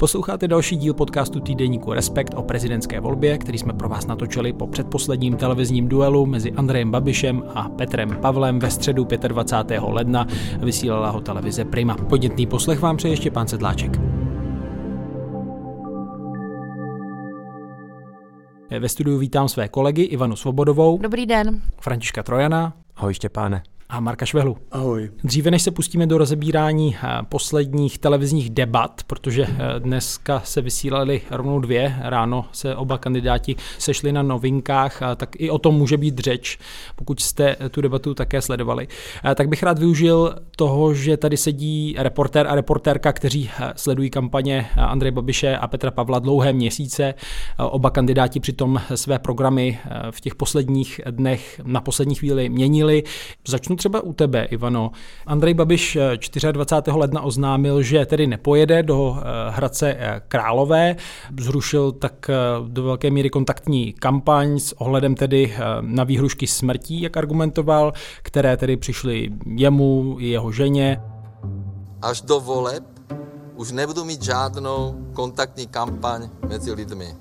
Posloucháte další díl podcastu týdeníku Respekt o prezidentské volbě, který jsme pro vás natočili po předposledním televizním duelu mezi Andrejem Babišem a Petrem Pavlem ve středu 25. ledna. Vysílala ho televize Prima. Podnětný poslech vám přeje ještě pán Sedláček. Ve studiu vítám své kolegy Ivanu Svobodovou. Dobrý den. Františka Trojana. Ahoj Štěpáne a Marka Švehlu. Ahoj. Dříve než se pustíme do rozebírání eh, posledních televizních debat, protože eh, dneska se vysílali rovnou dvě, ráno se oba kandidáti sešli na novinkách, tak i o tom může být řeč, pokud jste tu debatu také sledovali. Eh, tak bych rád využil toho, že tady sedí reportér a reportérka, kteří sledují kampaně Andreje Babiše a Petra Pavla dlouhé měsíce. Oba kandidáti přitom své programy v těch posledních dnech na poslední chvíli měnili. Začnu třeba u tebe, Ivano. Andrej Babiš 24. Eh, ledna oznámil, že tedy nepojede do eh, Hradce eh, Králové. Zrušil tak do velké míry kontaktní kampaň s ohledem tedy na výhrušky smrtí, jak argumentoval, které tedy přišly jemu i jeho ženě. Až do voleb už nebudu mít žádnou kontaktní kampaň mezi lidmi.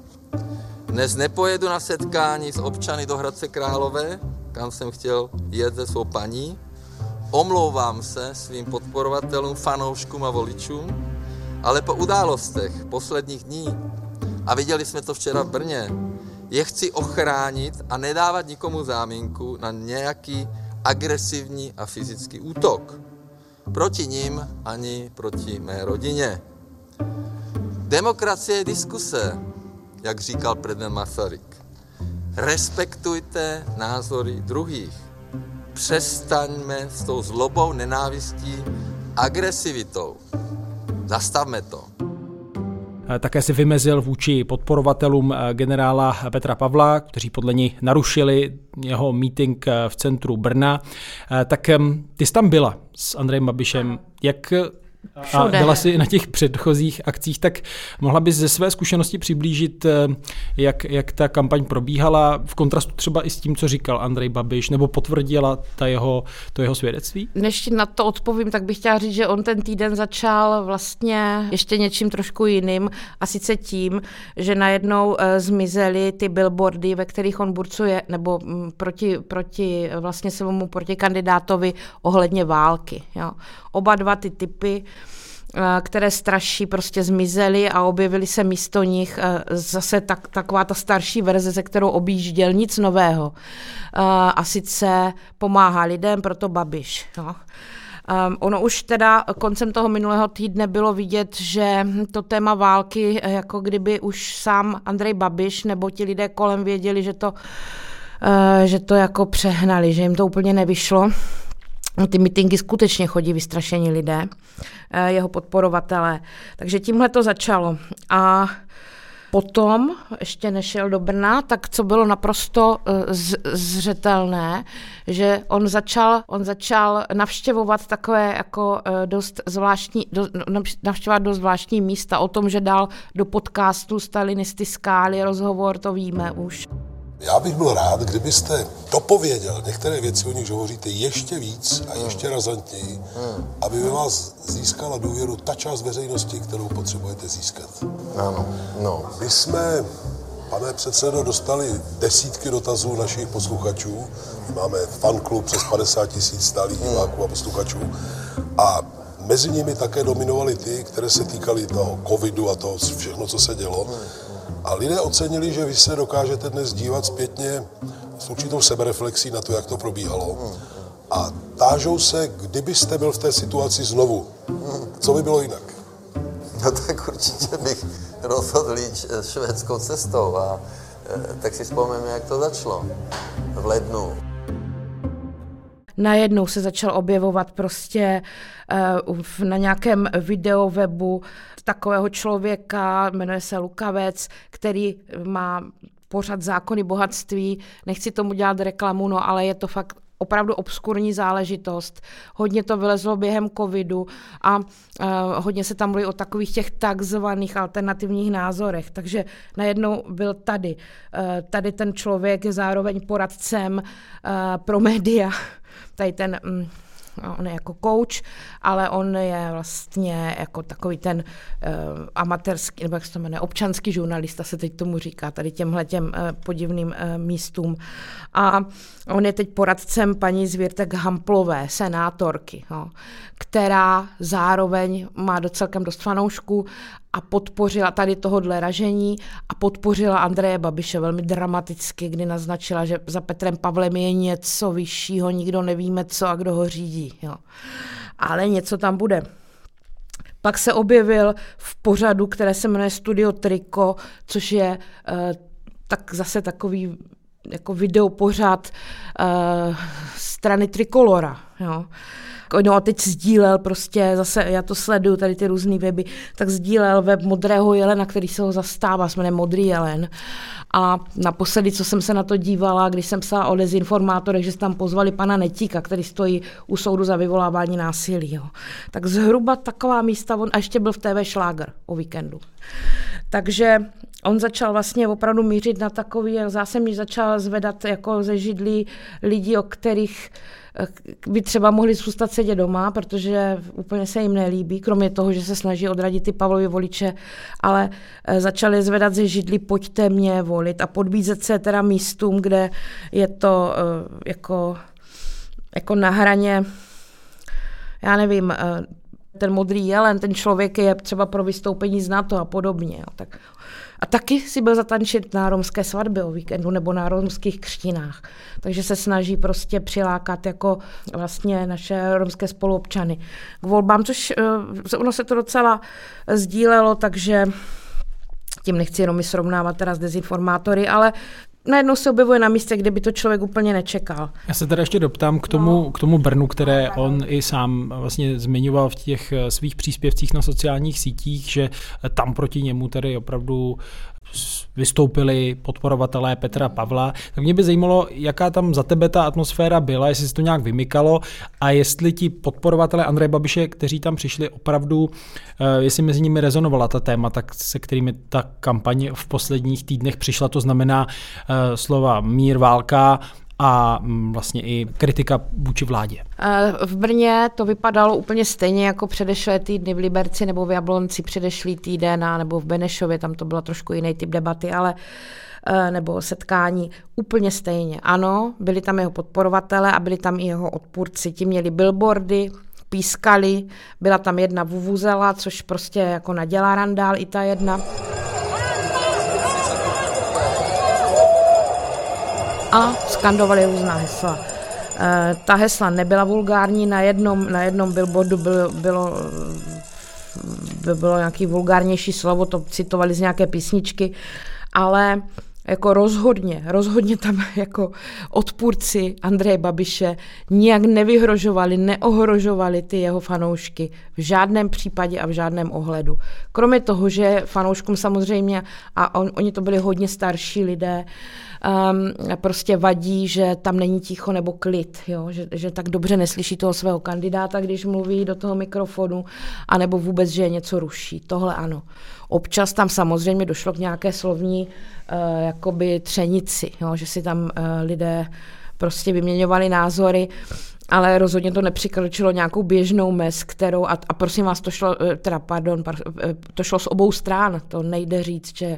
Dnes nepojedu na setkání s občany do Hradce Králové, kam jsem chtěl jet se svou paní. Omlouvám se svým podporovatelům, fanouškům a voličům, ale po událostech posledních dní, a viděli jsme to včera v Brně, je chci ochránit a nedávat nikomu záminku na nějaký agresivní a fyzický útok. Proti ním ani proti mé rodině. Demokracie je diskuse, jak říkal prezident Masaryk. Respektujte názory druhých. Přestaňme s tou zlobou, nenávistí, agresivitou. Zastavme to. Také se vymezil vůči podporovatelům eh, generála Petra Pavla, kteří podle něj narušili jeho meeting eh, v centru Brna. Eh, tak ty jsi tam byla s Andrejem Babišem. Jak. A byla si na těch předchozích akcích, tak mohla bys ze své zkušenosti přiblížit, eh, jak, jak ta kampaň probíhala v kontrastu třeba i s tím, co říkal Andrej Babiš, nebo potvrdila ta jeho, to jeho svědectví? Než na to odpovím, tak bych chtěla říct, že on ten týden začal vlastně ještě něčím trošku jiným a sice tím, že najednou uh, zmizely ty billboardy, ve kterých on burcuje, nebo m, proti, proti vlastně svému proti kandidátovi ohledně války. Jo. Oba dva ty typy Eh, které straší, prostě zmizely a objevily se místo nich eh, zase tak, taková ta starší verze, ze kterou objížděl nic nového. Eh, a sice pomáhá lidem, proto Babiš. No. Um, ono už teda koncem toho minulého týdne bylo vidět, že to téma války, jako kdyby už sám Andrej Babiš nebo ti lidé kolem věděli, že to, že to jako přehnali, že jim to úplně nevyšlo. Ty mitingy skutečně chodí vystrašení lidé, eh, jeho podporovatelé. Takže tímhle to začalo. A Potom ještě nešel do Brna, tak co bylo naprosto eh, zřetelné, že on začal, on začal navštěvovat takové jako eh, dost zvláštní, do, navštěvovat dost zvláštní místa. O tom, že dal do podcastu Stalinisty skály rozhovor, to víme už. Já bych byl rád, kdybyste dopověděl některé věci, o nich hovoříte ještě víc a ještě razantněji, aby ve vás získala důvěru ta část veřejnosti, kterou potřebujete získat. Ano, no. My jsme, pane předsedo, dostali desítky dotazů našich posluchačů. Máme fanklub přes 50 tisíc stálých diváků a posluchačů. A mezi nimi také dominovaly ty, které se týkaly toho covidu a toho všechno, co se dělo. A lidé ocenili, že vy se dokážete dnes dívat zpětně s určitou sebereflexí na to, jak to probíhalo. A tážou se, kdybyste byl v té situaci znovu, co by bylo jinak? No tak určitě bych rozhodl jít švédskou cestou a e, tak si vzpomeneme, jak to začalo v lednu najednou se začal objevovat prostě uh, na nějakém videowebu takového člověka, jmenuje se Lukavec, který má pořad zákony bohatství. Nechci tomu dělat reklamu, no ale je to fakt opravdu obskurní záležitost. Hodně to vylezlo během covidu a uh, hodně se tam mluví o takových těch takzvaných alternativních názorech. Takže najednou byl tady. Uh, tady ten člověk je zároveň poradcem uh, pro média. Tady ten um, on je jako coach, ale on je vlastně jako takový ten uh, amatérský, nebo jak se to jmenuje, občanský žurnalista se teď tomu říká, tady těmhle těm uh, podivným uh, místům. A on je teď poradcem paní Zvěrtek Hamplové, senátorky, no, která zároveň má docelkem dost fanoušků a podpořila tady tohohle ražení a podpořila Andreje Babiše velmi dramaticky, kdy naznačila, že za Petrem Pavlem je něco vyššího, nikdo nevíme co a kdo ho řídí. Jo. Ale něco tam bude. Pak se objevil v pořadu, které se jmenuje Studio Triko, což je uh, tak zase takový jako videopořad uh, strany Trikolora. Jo. No a teď sdílel prostě, zase já to sleduju, tady ty různé weby, tak sdílel web Modrého jelena, který se ho zastává, jmenuje Modrý jelen. A naposledy, co jsem se na to dívala, když jsem psala o dezinformátorech, že tam pozvali pana Netíka, který stojí u soudu za vyvolávání násilí. Jo. Tak zhruba taková místa, on a ještě byl v TV Šláger o víkendu. Takže on začal vlastně opravdu mířit na takový, zase mi začal zvedat jako ze židlí lidí, o kterých eh, by třeba mohli zůstat sedět doma, protože úplně se jim nelíbí, kromě toho, že se snaží odradit ty Pavlovi voliče, ale eh, začali zvedat ze židlí, pojďte mě volit a podbízet se teda místům, kde je to eh, jako, jako na hraně, já nevím, ten modrý jelen, ten člověk je třeba pro vystoupení z NATO a podobně. Tak, a taky si byl zatančit na romské svatbě o víkendu nebo na romských křtinách. Takže se snaží prostě přilákat jako vlastně naše romské spoluobčany k volbám, což uh, ono se to docela sdílelo, takže tím nechci jenom srovnávat teda s dezinformátory, ale najednou se objevuje na místě, kde by to člověk úplně nečekal. Já se teda ještě doptám k tomu, no. k tomu Brnu, které on i sám vlastně zmiňoval v těch eh, svých příspěvcích na sociálních sítích, že tam proti němu tedy opravdu vystoupili podporovatelé Petra Pavla. Tak mě by zajímalo, jaká tam za tebe ta atmosféra byla, jestli se to nějak vymykalo a jestli ti podporovatelé Andreje Babiše, kteří tam přišli opravdu, eh, jestli mezi nimi rezonovala ta témata, se kterými ta kampaň v posledních týdnech přišla, to znamená eh, slova mír, válka, a mm, vlastně i kritika vůči vládě. Eh, v Brně to vypadalo úplně stejně jako předešlé týdny v Liberci nebo v Jablonci předešlý týden a nebo v Benešově, tam to bylo trošku jiný typ debaty, ale eh, nebo setkání úplně stejně. Ano, byli tam jeho podporovatele a byli tam i jeho odpůrci. Ti měli billboardy, pískali, byla tam jedna vuvuzela, což prostě jako nadělá randál i ta jedna. A skandovali různá hesla. E, ta hesla nebyla vulgární, na jednom, na jednom billboardu bylo, bylo, by bylo nějaký vulgárnější slovo, to citovali z nějaké písničky, ale jako rozhodně, rozhodně tam jako odpůrci Andreje Babiše nijak nevyhrožovali, neohrožovali ty jeho fanoušky v žádném případě a v žádném ohledu. Kromě toho, že fanouškům samozřejmě, a on, oni to byli hodně starší lidé, um, prostě vadí, že tam není ticho nebo klid, jo? Že, že tak dobře neslyší toho svého kandidáta, když mluví do toho mikrofonu, anebo vůbec, že něco ruší. Tohle ano. Občas tam samozřejmě došlo k nějaké slovní uh, jakoby třenici, jo? že si tam uh, lidé prostě vyměňovali názory ale rozhodně to nepřekročilo nějakou běžnou mez, kterou, a, a prosím vás, to šlo, eh, teda pardon, eh, to šlo z obou stran, to nejde říct, že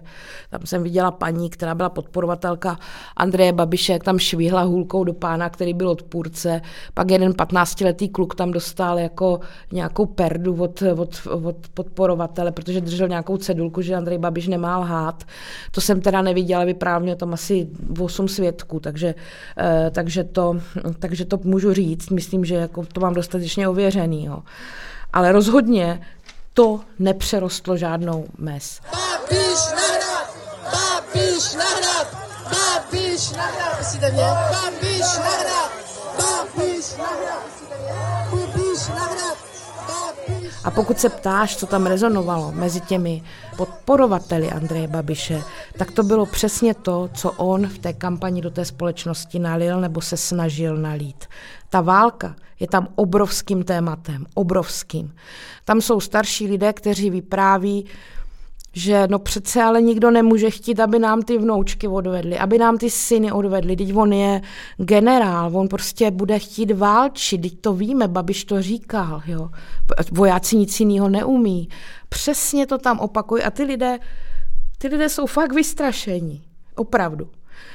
tam jsem viděla paní, která byla podporovatelka Andreje Babiše, jak tam švihla hůlkou do pána, který byl odpůrce, pak jeden 15-letý kluk tam dostal jako nějakou perdu od, od, od podporovatele, protože držel nějakou cedulku, že Andrej Babiš nemá lhát. To jsem teda neviděla, vyprávně tam asi 8 svědků, takže, eh, takže, to, takže to můžu říct říct, myslím, že jako to mám dostatečně ověřený. Jo. Ale rozhodně to nepřerostlo žádnou mez. Babiš nahrad! Babiš nahrad! Babiš nahrad! Babiš nahrad! Babiš nahrad! A pokud se ptáš, co tam rezonovalo mezi těmi podporovateli Andreje Babiše, tak to bylo přesně to, co on v té kampani do té společnosti nalil nebo se snažil nalít. Ta válka je tam obrovským tématem, obrovským. Tam jsou starší lidé, kteří vypráví, že no přece ale nikdo nemůže chtít, aby nám ty vnoučky odvedli, aby nám ty syny odvedli. Teď on je generál, on prostě bude chtít válčit, teď to víme, Babiš to říkal, jo. Vojáci nic jiného neumí. Přesně to tam opakují a ty lidé, ty lidé jsou fakt vystrašení. Opravdu.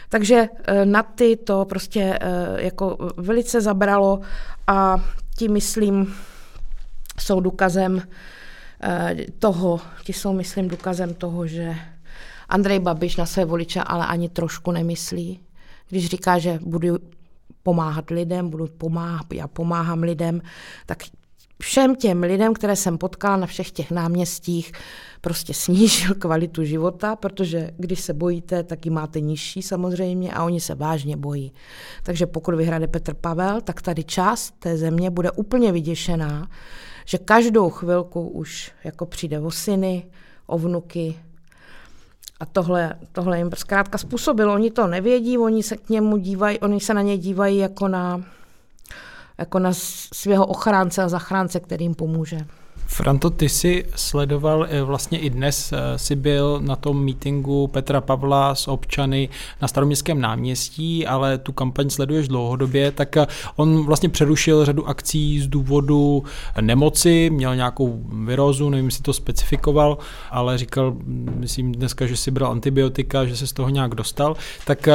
Takže eh, na ty to prostě eh, jako velice zabralo a ti, myslím, jsou důkazem toho, ti jsou, myslím, důkazem toho, že Andrej Babiš na své voliče ale ani trošku nemyslí. Když říká, že budu pomáhat lidem, budu pomáhat, já pomáhám lidem, tak všem těm lidem, které jsem potkala na všech těch náměstích, prostě snížil kvalitu života, protože když se bojíte, tak ji máte nižší samozřejmě a oni se vážně bojí. Takže pokud vyhrade Petr Pavel, tak tady část té země bude úplně vyděšená, že každou chvilku už jako přijde o syny, o vnuky, a tohle, tohle jim zkrátka způsobilo. Oni to nevědí, oni se k němu dívají, oni se na ně dívají jako na, jako na svého ochránce a zachránce, který jim pomůže. Franto, ty jsi sledoval eh, vlastně i dnes, eh, si byl na tom mítingu Petra Pavla s občany na staroměstském náměstí, ale tu kampaň sleduješ dlouhodobě, tak eh, on vlastně přerušil řadu akcí z důvodu nemoci, měl nějakou virózu, nevím, jestli to specifikoval, ale říkal, myslím dneska, že si bral antibiotika, že se z toho nějak dostal, tak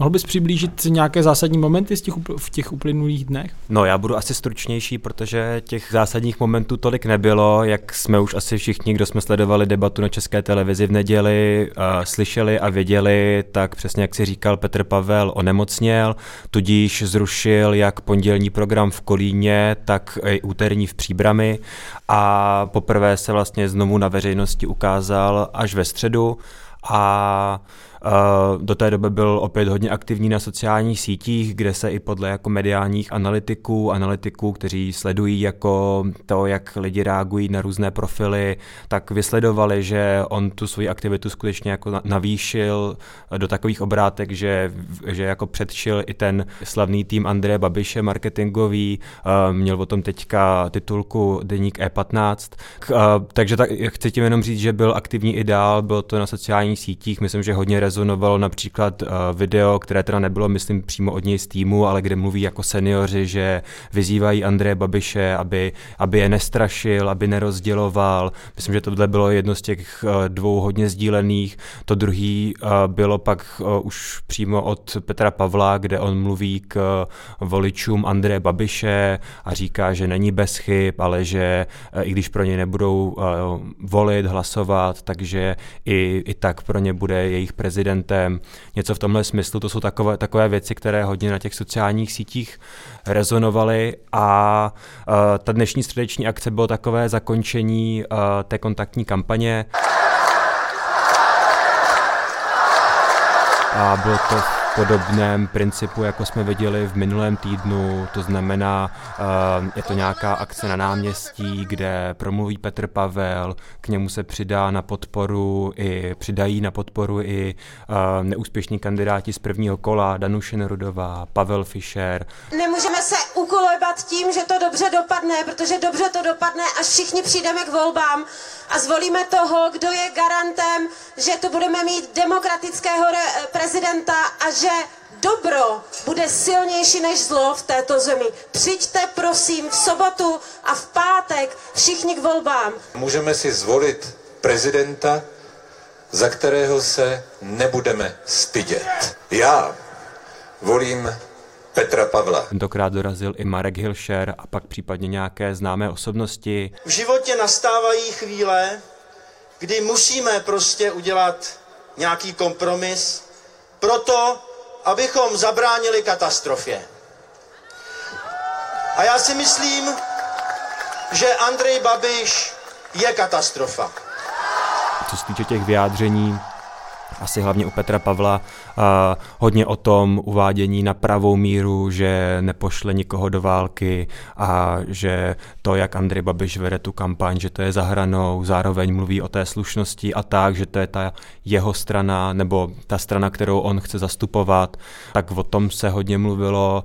Mohl bys přiblížit nějaké zásadní momenty z těch, v těch uplynulých dnech? No, já budu asi stručnější, protože těch zásadních momentů tolik nebylo, jak jsme už asi všichni, kdo jsme sledovali debatu na české televizi v neděli, uh, slyšeli a věděli, tak přesně jak si říkal, Petr Pavel onemocněl, tudíž zrušil jak pondělní program v Kolíně, tak i úterní v Příbrami. A poprvé se vlastně znovu na veřejnosti ukázal až ve středu. A do té doby byl opět hodně aktivní na sociálních sítích, kde se i podle jako mediálních analytiků, analytiků, kteří sledují jako to, jak lidi reagují na různé profily, tak vysledovali, že on tu svoji aktivitu skutečně jako navýšil do takových obrátek, že, že jako předšil i ten slavný tým Andreje Babiše marketingový, měl o tom teďka titulku Deník E15, takže tak, chci tím jenom říct, že byl aktivní i bylo to na sociálních sítích, myslím, že hodně rezonovalo například uh, video, které teda nebylo, myslím, přímo od něj z týmu, ale kde mluví jako seniori, že vyzývají Andreje Babiše, aby, aby je nestrašil, aby nerozděloval. Myslím, že tohle bylo jedno z těch uh, dvou hodně sdílených. To druhý uh, bylo pak už přímo od Petra Pavla, kde on mluví k voličům Andreje Babiše a říká, že není bez chyb, ale že i když pro ně nebudou volit, hlasovat, takže i, i tak pro ně bude jejich prezident prezidentem, něco v tomhle smyslu. To jsou takové, takové věci, které hodně na těch sociálních sítích rezonovaly a uh, ta dnešní středeční akce bylo takové zakončení uh, té kontaktní kampaně. A bylo to podobném principu, jako jsme viděli v minulém týdnu, to znamená, eh, je to nějaká akce na náměstí, kde promluví Petr Pavel, k němu se přidá na podporu i, přidají na podporu i eh, neúspěšní kandidáti z prvního kola, Danuše Nerudová, Pavel Fischer. Nemůžeme se ukolebat tím, že to dobře dopadne, protože dobře to dopadne, až všichni přijdeme k volbám a zvolíme toho, kdo je garantem, že tu budeme mít demokratického prezidenta a že dobro bude silnější než zlo v této zemi. Přijďte prosím v sobotu a v pátek všichni k volbám. Můžeme si zvolit prezidenta, za kterého se nebudeme stydět. Já volím Petra Pavla. Tentokrát dorazil i Marek Hilšer a pak případně nějaké známé osobnosti. V životě nastávají chvíle, kdy musíme prostě udělat nějaký kompromis, proto, abychom zabránili katastrofě. A já si myslím, že Andrej Babiš je katastrofa. Co se týče těch vyjádření, asi hlavně u Petra Pavla, a hodně o tom uvádění na pravou míru, že nepošle nikoho do války a že to, jak Andrej Babiš vede tu kampaň, že to je zahranou, zároveň mluví o té slušnosti a tak, že to je ta jeho strana nebo ta strana, kterou on chce zastupovat, tak o tom se hodně mluvilo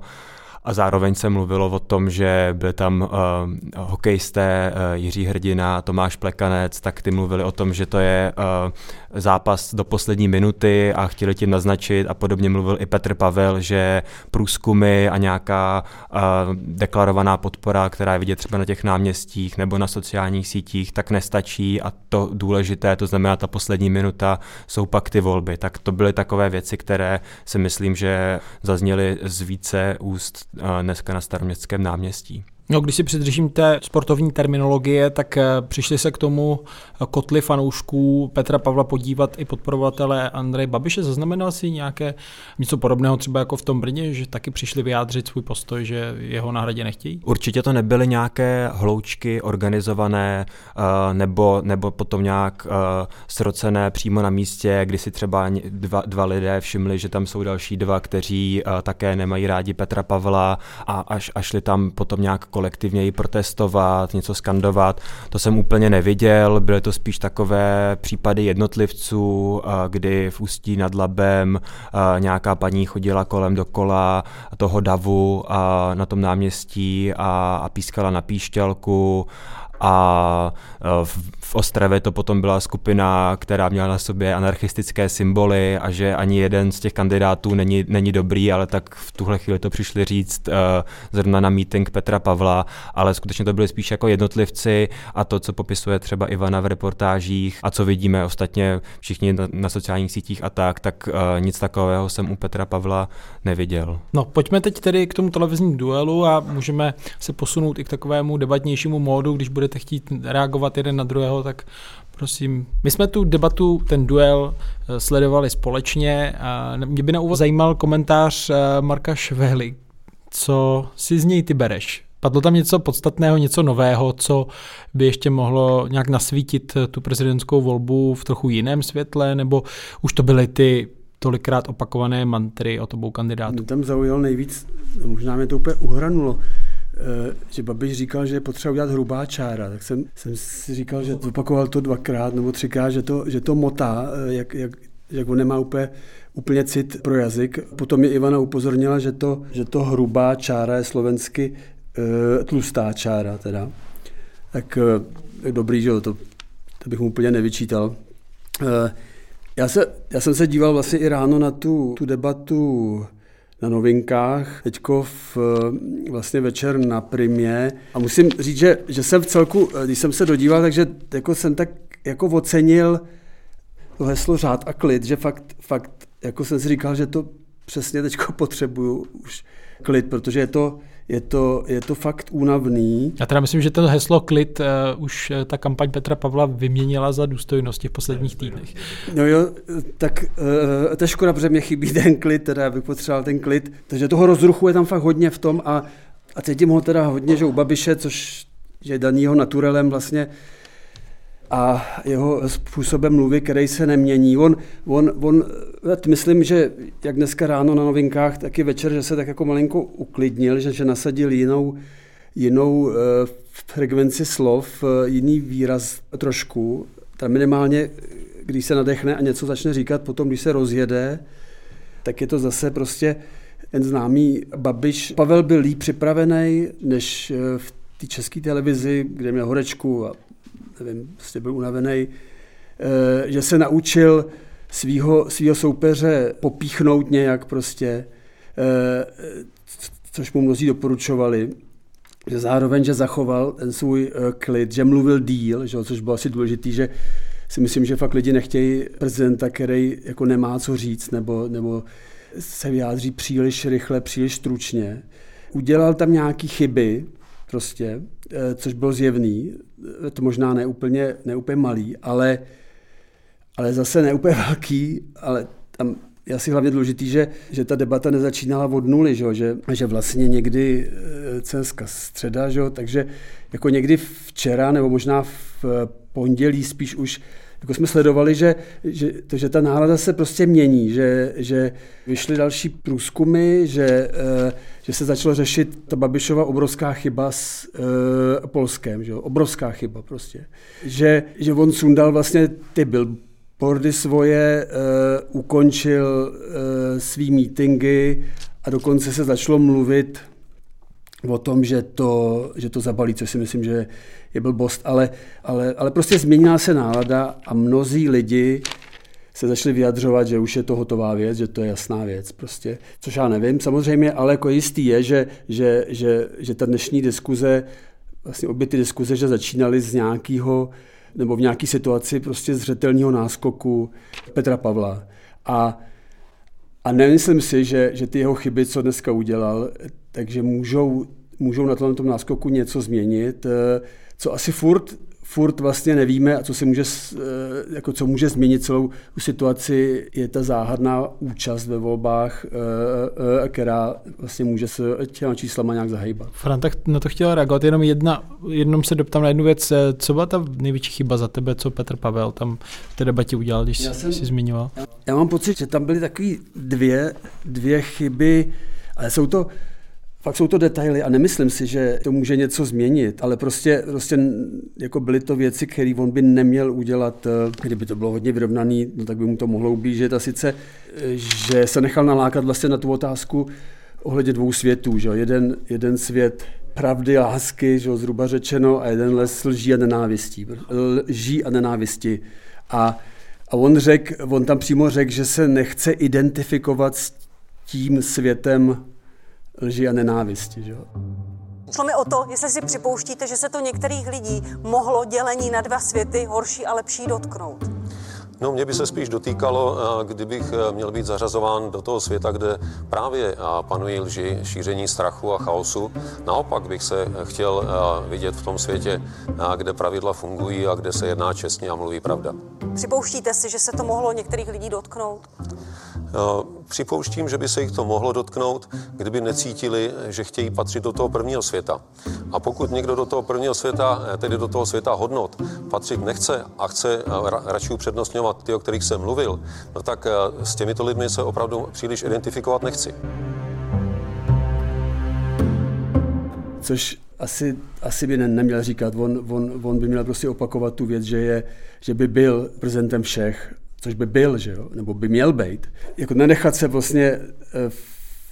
a zároveň se mluvilo o tom, že byl tam uh, hokejisté uh, Jiří Hrdina, Tomáš Plekanec, tak ty mluvili o tom, že to je uh, zápas do poslední minuty a chtěli tím naznačit a podobně mluvil i Petr Pavel, že průzkumy a nějaká uh, deklarovaná podpora, která je vidět třeba na těch náměstích nebo na sociálních sítích, tak nestačí a to důležité, to znamená ta poslední minuta, jsou pak ty volby. Tak to byly takové věci, které si myslím, že zazněly z více úst dneska na staroměstském náměstí. No, když si přidržím té sportovní terminologie, tak eh, přišli se k tomu eh, kotly fanoušků Petra Pavla podívat i podporovatele Andreje Babiše. Zaznamenal si nějaké něco podobného třeba jako v tom Brně, že taky přišli vyjádřit svůj postoj, že jeho nahradě nechtějí? Určitě to nebyly nějaké hloučky organizované eh, nebo, nebo potom nějak srocené přímo na místě, kdy si třeba dva, dva lidé všimli, že tam jsou další dva, kteří také nemají rádi Petra Pavla a až, až šli tam potom nějak kolektivněji protestovat, něco skandovat. To jsem úplně neviděl, byly to spíš takové případy jednotlivců, kdy v Ústí nad Labem nějaká paní chodila kolem dokola toho davu na tom náměstí a, a pískala na píšťalku a e, v Ostravě to potom byla skupina, která měla na sobě anarchistické symboly a že ani jeden z těch kandidátů není, není dobrý, ale tak v tuhle chvíli to přišli říct uh, zrovna na meeting Petra Pavla, ale skutečně to byly spíš jako jednotlivci a to, co popisuje třeba Ivana v reportážích a co vidíme ostatně všichni na, na sociálních sítích a tak, tak uh, nic takového jsem u Petra Pavla neviděl. No, pojďme teď tedy k tomu televiznímu duelu a můžeme se posunout i k takovému debatnějšímu módu, když bude budete chtít reagovat jeden na druhého, tak prosím. My jsme tu debatu, ten duel eh, sledovali společně. Mě by na úvod zajímal komentář eh, Marka Švehly. Co si z něj ty bereš? Padlo tam něco podstatného, něco nového, co by ještě mohlo nějak nasvítit eh, tu prezidentskou volbu v trochu jiném světle, nebo už to byly ty tolikrát opakované mantry od obou kandidátů? Mě tam zaujal nejvíc, možná mě to úplně uhranulo, že Babiš říkal, že je potřeba udělat hrubá čára, tak jsem, jsem si říkal, že opakoval to dvakrát nebo třikrát, že to, že to motá, eh, jak, jak, jak on nemá úplně, úplně cit pro jazyk. Potom je Ivana upozornila, že to, že to hrubá čára je slovensky e, tlustá čára teda. Tak e, dobrý, že to, to bych mu úplně nevyčítal. E, já, se, já jsem se díval vlastně i ráno na tu, tu debatu na novinkách, teďko v, vlastně večer na Primě. A musím říct, že, že jsem v celku, když jsem se dodíval, takže jako jsem tak jako ocenil to heslo řád a klid, že fakt, fakt jako jsem si říkal, že to přesně teďko potřebuju už klid, protože je to, je to, je to fakt únavný. Já teda myslím, že to heslo klid uh, už uh, ta kampaň Petra Pavla vyměnila za důstojnosti v posledních týdnech. No jo, tak uh, to je škoda, protože mě chybí ten klid, teda já bych potřeboval ten klid, takže toho rozruchu je tam fakt hodně v tom a, a cítím ho teda hodně, že u Babiše, což je danýho naturelem vlastně, a jeho způsobem mluvy, který se nemění. On, on, on, myslím, že jak dneska ráno na novinkách, tak i večer, že se tak jako malinko uklidnil, že, že nasadil jinou, jinou uh, frekvenci slov, uh, jiný výraz trošku. Tam minimálně, když se nadechne a něco začne říkat, potom, když se rozjede, tak je to zase prostě ten známý Babiš. Pavel byl líp připravený, než eh, v té české televizi, kde měl horečku a nevím, prostě byl unavený, eh, že se naučil svýho, svýho soupeře popíchnout nějak prostě, eh, což mu mnozí doporučovali, že zároveň, že zachoval ten svůj eh, klid, že mluvil díl, že, což bylo asi důležitý, že si myslím, že fakt lidi nechtějí prezidenta, který jako nemá co říct, nebo, nebo se vyjádří příliš rychle, příliš stručně. Udělal tam nějaké chyby, prostě, což bylo zjevný, to možná neúplně, neúplně malý, ale, ale zase neúplně velký, ale tam je asi hlavně důležitý, že, že ta debata nezačínala od nuly, že, že, že vlastně někdy eh, celská středa, že, takže jako někdy včera nebo možná v pondělí spíš už jako jsme sledovali, že, že, to, že ta nálada se prostě mění, že, že vyšly další průzkumy, že, eh, že se začalo řešit ta Babišova obrovská chyba s uh, Polskem, že obrovská chyba prostě. Že, že on sundal vlastně ty billboardy svoje, uh, ukončil uh, svý meetingy a dokonce se začalo mluvit o tom, že to, že to zabalí, což si myslím, že je blbost, ale, ale, ale prostě změnila se nálada a mnozí lidi se začali vyjadřovat, že už je to hotová věc, že to je jasná věc, prostě, což já nevím samozřejmě, ale jako jistý je, že, že, že, že ta dnešní diskuze, vlastně obě ty diskuze, že začínaly z nějakého nebo v nějaké situaci prostě zřetelného náskoku Petra Pavla. A, a nemyslím si, že, že ty jeho chyby, co dneska udělal, takže můžou, můžou na tom náskoku něco změnit, co asi furt furt vlastně nevíme, a co, se může, eh, jako co může změnit celou situaci, je ta záhadná účast ve volbách, eh, eh, která vlastně může se těma číslama nějak zahýbat. Fran, tak na to chtěl reagovat. Jenom jedna, jednom se doptám na jednu věc. Co byla ta největší chyba za tebe, co Petr Pavel tam v té debatě udělal, když já jsem, jsi zmiňoval? Já mám pocit, že tam byly takové dvě, dvě chyby, ale jsou to, Fakt jsou to detaily a nemyslím si, že to může něco změnit, ale prostě, prostě jako byly to věci, které on by neměl udělat, eh, kdyby to bylo hodně vyrovnaný, no tak by mu to mohlo ublížit a sice, eh, že se nechal nalákat vlastně na tu otázku ohledně dvou světů, že? Jeden, jeden svět pravdy, lásky, že? zhruba řečeno, a jeden les lží a nenávistí. Lží a nenávisti. A, a on, řek, on tam přímo řekl, že se nechce identifikovat s tím světem lži a nenávisti. Že? Šlo mi o to, jestli si připouštíte, že se to některých lidí mohlo dělení na dva světy horší a lepší dotknout. No, mě by se spíš dotýkalo, eh, kdybych eh, měl být zařazován do toho světa, kde právě eh, panují lži, šíření strachu a chaosu. Naopak bych se chtěl vidět v tom světě, kde pravidla fungují a kde se jedná čestně a mluví pravda. Připouštíte si, že se to mohlo některých lidí dotknout? Připouštím, že by se jich to mohlo dotknout, kdyby necítili, že chtějí patřit do toho prvního světa. A pokud někdo do toho prvního světa, tedy do toho světa hodnot, patřit nechce a chce radši upřednostňovat ty, o kterých jsem mluvil, no tak s těmito lidmi se opravdu příliš identifikovat nechci. Což asi, asi by ne, neměl říkat. On, on, on by měl prostě opakovat tu věc, že, je, že by byl prezidentem všech což by byl, že jo, nebo by měl být. Jako nenechat se vlastně, eh,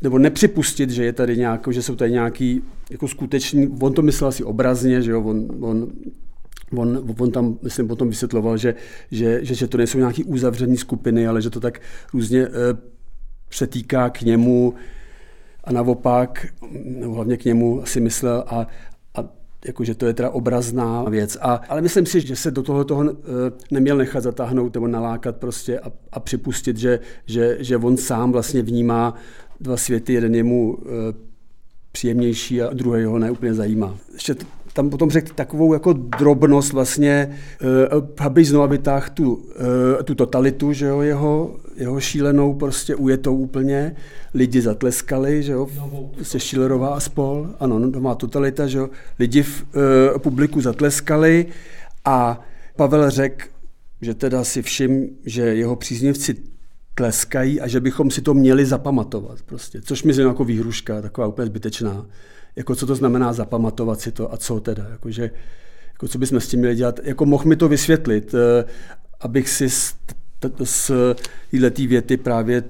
nebo nepřipustit, že je tady nějaký, že jsou tady nějaký jako skutečný, on to myslel asi obrazně, že jo, on, on On, on tam, myslím, potom vysvětloval, že, že, že, že to nejsou nějaké uzavřené skupiny, ale že to tak různě e, přetýká k němu a naopak, nebo hlavně k němu asi myslel a, jakože to je teda obrazná věc. A, ale myslím si, že se do toho, toho eh, neměl nechat zatáhnout nebo nalákat prostě a, a připustit, že, že, že on sám vlastně vnímá dva světy, jeden je mu eh, příjemnější a druhý ho neúplně zajímá. Ještě tam potom řekl takovou jako drobnost vlastně, uh, aby znovu vytáhl tu, tu totalitu, že jo, jeho, jeho šílenou prostě ujetou úplně. Lidi zatleskali, že jo, se Schillerová a spol, ano, nová totalita, že jo. Lidi v uh, publiku zatleskali a Pavel řekl, že teda si všim, že jeho příznivci tleskají a že bychom si to měli zapamatovat prostě, což mi jako výhruška, taková úplně zbytečná jako co to znamená zapamatovat si to a co teda, jakože, jako co bychom s tím měli dělat, jako mohl mi to vysvětlit, eh, abych si z, z této věty právě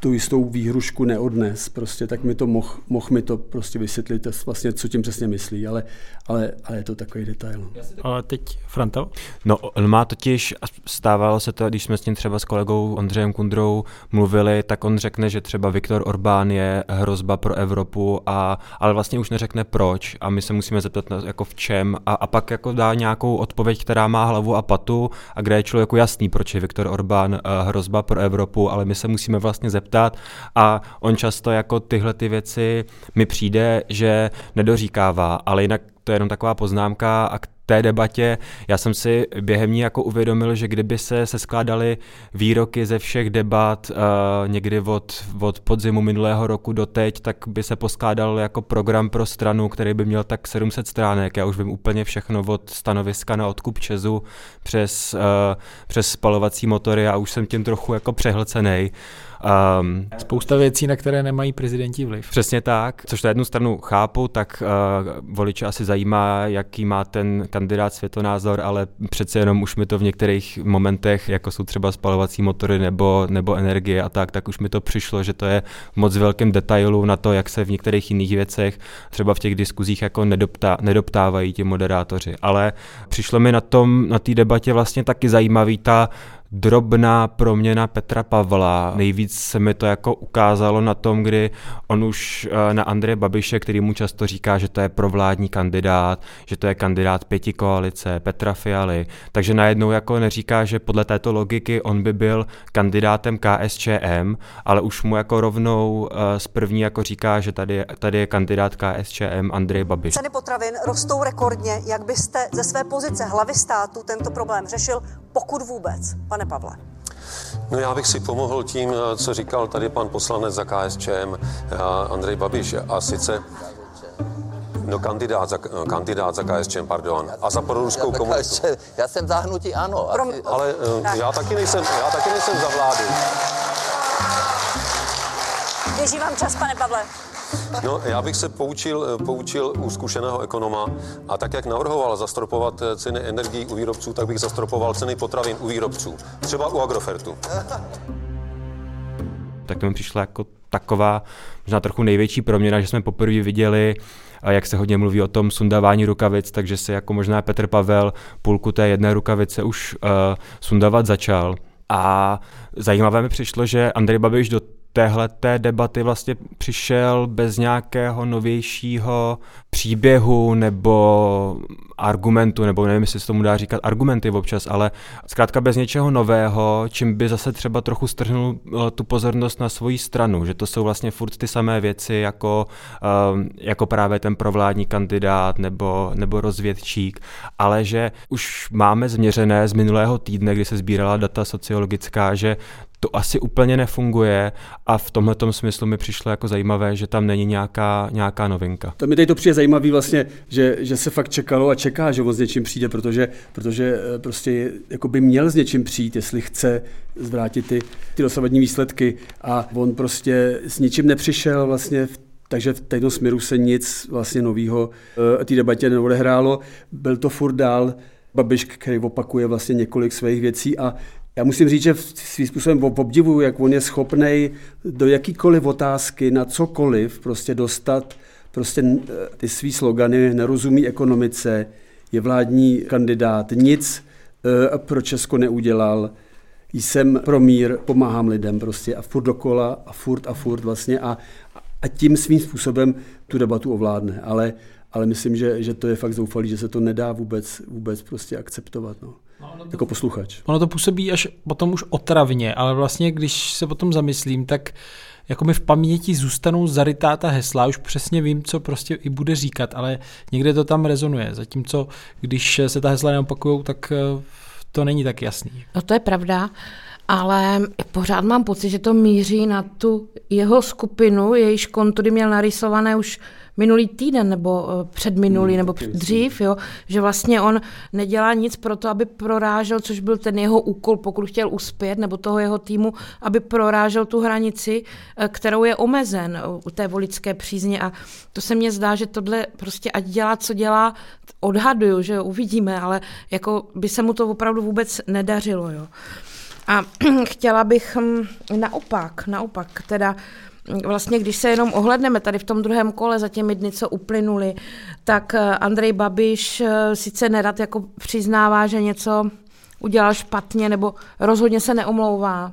tu jistou výhrušku neodnes, prostě, tak mi to mohl moh mi to prostě vysvětlit, vlastně, co tím přesně myslí, ale, ale, ale je to takový detail. No. A teď Franta? No, on má totiž, stávalo se to, když jsme s tím třeba s kolegou Ondřejem Kundrou mluvili, tak on řekne, že třeba Viktor Orbán je hrozba pro Evropu, a, ale vlastně už neřekne proč a my se musíme zeptat jako v čem a, a pak jako dá nějakou odpověď, která má hlavu a patu a kde je člověku jasný, proč je Viktor Orbán eh, hrozba pro Evropu, ale my se musíme vlastně zeptat, zeptat a on často jako tyhle ty věci mi přijde, že nedoříkává, ale jinak to je jenom taková poznámka a k té debatě já jsem si během ní jako uvědomil, že kdyby se, se skládaly výroky ze všech debat uh, někdy od, od podzimu minulého roku do teď, tak by se poskládal jako program pro stranu, který by měl tak 700 stránek. Já už vím úplně všechno od stanoviska na odkup Česu přes, uh, přes spalovací motory a už jsem tím trochu jako přehlcený. Um, Spousta věcí, na které nemají prezidenti vliv. Přesně tak, což na jednu stranu chápu, tak uh, voliče asi zajímá, jaký má ten kandidát světonázor, ale přece jenom už mi to v některých momentech, jako jsou třeba spalovací motory nebo, nebo energie a tak, tak už mi to přišlo, že to je v moc velkém detailu na to, jak se v některých jiných věcech, třeba v těch diskuzích jako nedoptá, nedoptávají ti moderátoři. Ale přišlo mi na tom, na té debatě vlastně taky zajímavý ta drobná proměna Petra Pavla. Nejvíc se mi to jako ukázalo na tom, kdy on už eh, na Andreje Babiše, který mu často říká, že to je provládní kandidát, že to je kandidát pěti koalice, Petra Fialy, takže najednou jako neříká, že podle této logiky on by byl kandidátem KSČM, ale už mu jako rovnou eh, z první jako říká, že tady, tady je kandidát KSČM Andrej Babiš. Ceny potravin rostou rekordně. Jak byste ze své pozice hlavy státu tento problém řešil, pokud vůbec? Pane Pavle. No já bych si pomohl tím, co říkal tady pan poslanec za KSČM Andrej Babiš. A sice No kandidát za, kandidát za KSČM, pardon. A za proruskou komunitu. Já jsem zahnutí ano. Asi... Ale uh, já taky nejsem, já taky nejsem za vládu. Běží vám čas, pane Pavle. No, já bych se poučil, poučil u zkušeného ekonoma a tak, jak navrhoval zastropovat ceny energií u výrobců, tak bych zastropoval ceny potravin u výrobců. Třeba u Agrofertu. Tak to mi přišla jako taková možná trochu největší proměna, že jsme poprvé viděli, jak se hodně mluví o tom sundávání rukavic, takže se jako možná Petr Pavel půlku té jedné rukavice už uh, sundavat začal. A zajímavé mi přišlo, že Andrej Babiš do téhle té debaty vlastně přišel bez nějakého novějšího příběhu nebo argumentu, nebo nevím, jestli se tomu dá říkat argumenty občas, ale zkrátka bez něčeho nového, čím by zase třeba trochu strhnul eh, tu pozornost na svoji stranu, že to jsou vlastně furt ty samé věci, jako, eh, jako právě ten provládní kandidát nebo, nebo rozvědčík, ale že už máme změřené z minulého týdne, kdy se sbírala data sociologická, že to asi úplně nefunguje a v tomhle smyslu mi přišlo jako zajímavé, že tam není nějaká, nějaká novinka. To mi tady to přijde zajímavé vlastně, že, že se fakt čekalo a čeká, že on s něčím přijde, protože, protože eh, prostě jako by měl s něčím přijít, jestli chce zvrátit ty, ty dosavadní výsledky a on prostě s ničím nepřišel vlastně v takže v této směru se nic vlastně nového uh, té debatě neodehrálo. Byl to furt dál Babiš, který opakuje vlastně několik svých věcí a já musím říct, že svým způsobem obdivuju, jak on je schopný do jakýkoliv otázky, na cokoliv, prostě dostat prostě ty svý slogany, nerozumí ekonomice, je vládní kandidát, nic e, pro Česko neudělal, jsem pro mír, pomáhám lidem prostě a furt dokola a furt a furt vlastně a, a tím svým způsobem tu debatu ovládne. Ale, ale myslím, že, že to je fakt zoufalý, že se to nedá vůbec, vůbec prostě akceptovat. No. No, to, jako posluchač. Ono to působí až potom už otravně, ale vlastně, když se potom zamyslím, tak jako mi v paměti zůstanou zarytá ta hesla, už přesně vím, co prostě i bude říkat, ale někde to tam rezonuje. Zatímco, když se ta hesla neopakují, tak eh, to není tak jasný. No to je pravda, ale pořád mám pocit, že to míří na tu jeho skupinu, jejíž kontury měl narysované už minulý týden nebo eh, předminulý hmm, nebo dřív, jo, že vlastně on nedělá nic pro to, aby prorážel, což byl ten jeho úkol, pokud chtěl uspět, nebo toho jeho týmu, aby prorážel tu hranici, eh, kterou je omezen eh, u té voličské přízně a to se mně zdá, že tohle prostě ať dělá, co dělá, odhaduju, že jo, uvidíme, ale jako by se mu to opravdu vůbec nedařilo, jo. A chtěla bych hm, naopak, naopak, teda vlastně, když se jenom ohledneme tady v tom druhém kole za těmi dny, co uplynuly, tak eh, Andrej Babiš eh, sice nerad jako přiznává, že něco udělal špatně, nebo rozhodně se neomlouvá,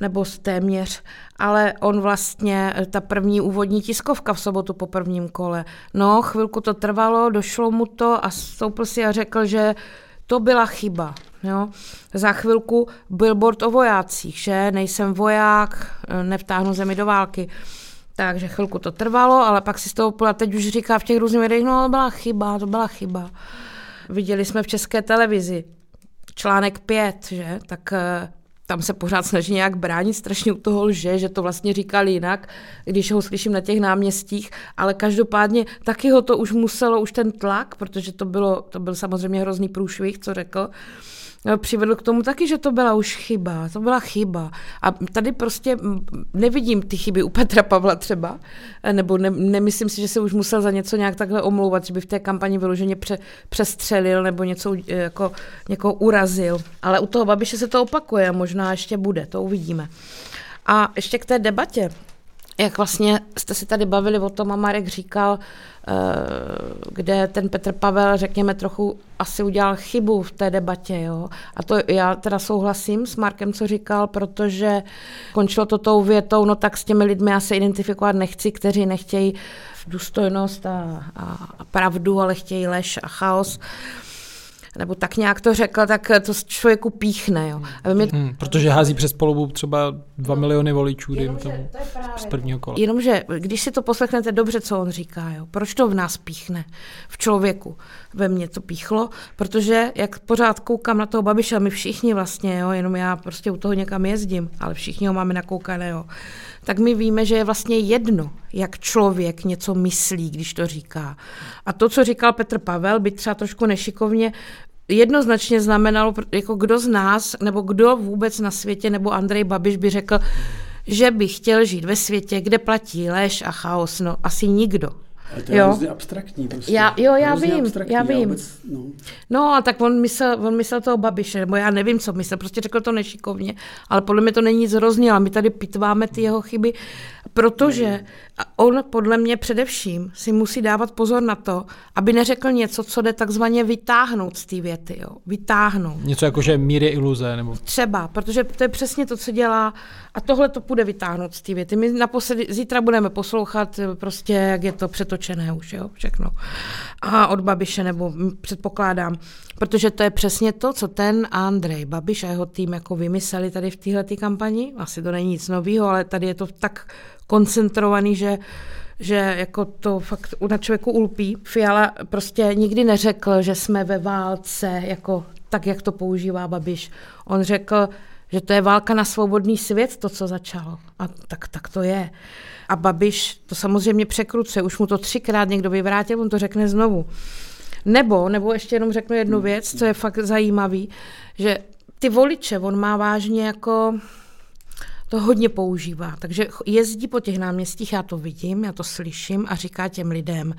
nebo téměř, ale on vlastně, eh, ta první úvodní tiskovka v sobotu po prvním kole, no, chvilku to trvalo, došlo mu to a stoupil si a řekl, že to byla chyba. Jo? Za chvilku billboard o vojácích, že nejsem voják, nevtáhnu zemi do války. Takže chvilku to trvalo, ale pak si z toho a teď už říká v těch různých videích, no to byla chyba, to byla chyba. Viděli jsme v české televizi článek 5, že? Tak eh, tam se pořád snaží nějak bránit, strašně u toho lže, že to vlastně říkal jinak, když ho slyším na těch náměstích, ale každopádně taky ho to už muselo, už ten tlak, protože to, bylo, to byl samozřejmě hrozný průšvih, co řekl, přivedl k tomu taky, že to byla už chyba. To byla chyba. A tady prostě nevidím ty chyby u Petra Pavla třeba, nebo ne, nemyslím si, že se už musel za něco nějak takhle omlouvat, že by v té kampani vyloženě pře, přestřelil nebo něco jako někoho urazil. Ale u toho Babiše se to opakuje možná ještě bude, to uvidíme. A ještě k té debatě jak vlastně jste si tady bavili o tom a Marek říkal, eh, kde ten Petr Pavel, řekněme, trochu asi udělal chybu v té debatě. Jo? A to já teda souhlasím s Markem, co říkal, protože končilo to tou větou, no tak s těmi lidmi já se identifikovat nechci, kteří nechtějí důstojnost a, a, pravdu, ale chtějí lež a chaos. Uh, nebo tak nějak to řekl, tak to člověku píchne. Jo. A mě... hmm, protože hází přes polubu třeba dva no, miliony voličů dejme tomu, z prvního kola. Jenomže, když si to poslechnete dobře, co on říká, jo, proč to v nás píchne, v člověku, ve mně to píchlo, protože jak pořád koukám na toho Babiše, my všichni vlastně, jo, jenom já prostě u toho někam jezdím, ale všichni ho máme nakoukané, jo, tak my víme, že je vlastně jedno, jak člověk něco myslí, když to říká. A to, co říkal Petr Pavel, by třeba trošku nešikovně jednoznačně znamenalo, jako kdo z nás, nebo kdo vůbec na světě, nebo Andrej Babiš by řekl, že by chtěl žít ve světě, kde platí lež a chaos. No, asi nikdo. Ale to je jo. hrozně abstraktní. Prostě. Já, jo, já vím, já vím. Vůbec, no. no a tak on myslel, on myslel toho Babiše, nebo já nevím, co myslel, prostě řekl to nešikovně, ale podle mě to není nic hrozně, ale my tady pitváme ty jeho chyby, protože on podle mě především si musí dávat pozor na to, aby neřekl něco, co jde takzvaně vytáhnout z té věty, jo. Vytáhnout. Něco jako, že mír je iluze, nebo... Třeba, protože to je přesně to, co dělá a tohle to půjde vytáhnout z té věty. My naposledy, zítra budeme poslouchat eh, prostě, jak je to přetočené už, jo, všechno. A od Babiše, nebo předpokládám, protože to je přesně to, co ten Andrej Babiš a jeho tým jako vymysleli tady v téhle kampani. Asi to není nic nového, ale tady je to tak koncentrovaný, že že jako to fakt na člověku ulpí. Fiala prostě nikdy neřekl, že jsme ve válce, jako tak, jak to používá Babiš. On řekl, že to je válka na svobodný svět, to, co začalo. A tak, tak to je. A Babiš to samozřejmě překrucuje, už mu to třikrát někdo vyvrátil, on to řekne znovu. Nebo, nebo ještě jenom řeknu jednu věc, co je fakt zajímavý, že ty voliče on má vážně jako to hodně používá. Takže jezdí po těch náměstích, já to vidím, já to slyším a říká těm lidem,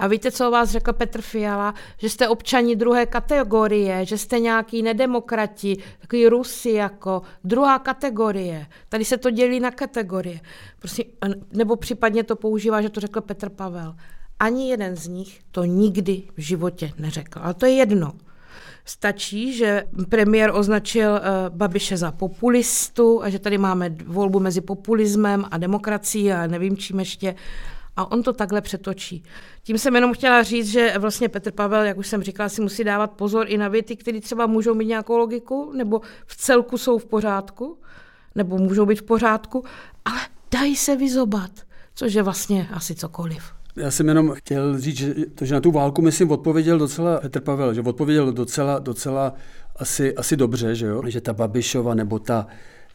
a víte, co o vás řekl Petr Fiala? Že jste občani druhé kategorie, že jste nějaký nedemokrati, takový Rusy jako druhá kategorie. Tady se to dělí na kategorie. Prosím, nebo případně to používá, že to řekl Petr Pavel. Ani jeden z nich to nikdy v životě neřekl. Ale to je jedno. Stačí, že premiér označil uh, Babiše za populistu a že tady máme volbu mezi populismem a demokracií a nevím čím ještě. A on to takhle přetočí. Tím jsem jenom chtěla říct, že vlastně Petr Pavel, jak už jsem říkala, si musí dávat pozor i na věty, které třeba můžou mít nějakou logiku, nebo v celku jsou v pořádku, nebo můžou být v pořádku, ale dají se vyzobat, což je vlastně asi cokoliv. Já jsem jenom chtěl říct, že, to, že na tu válku, myslím, odpověděl docela Petr Pavel, že odpověděl docela, docela asi, asi dobře, že jo? Že ta Babišova nebo ta,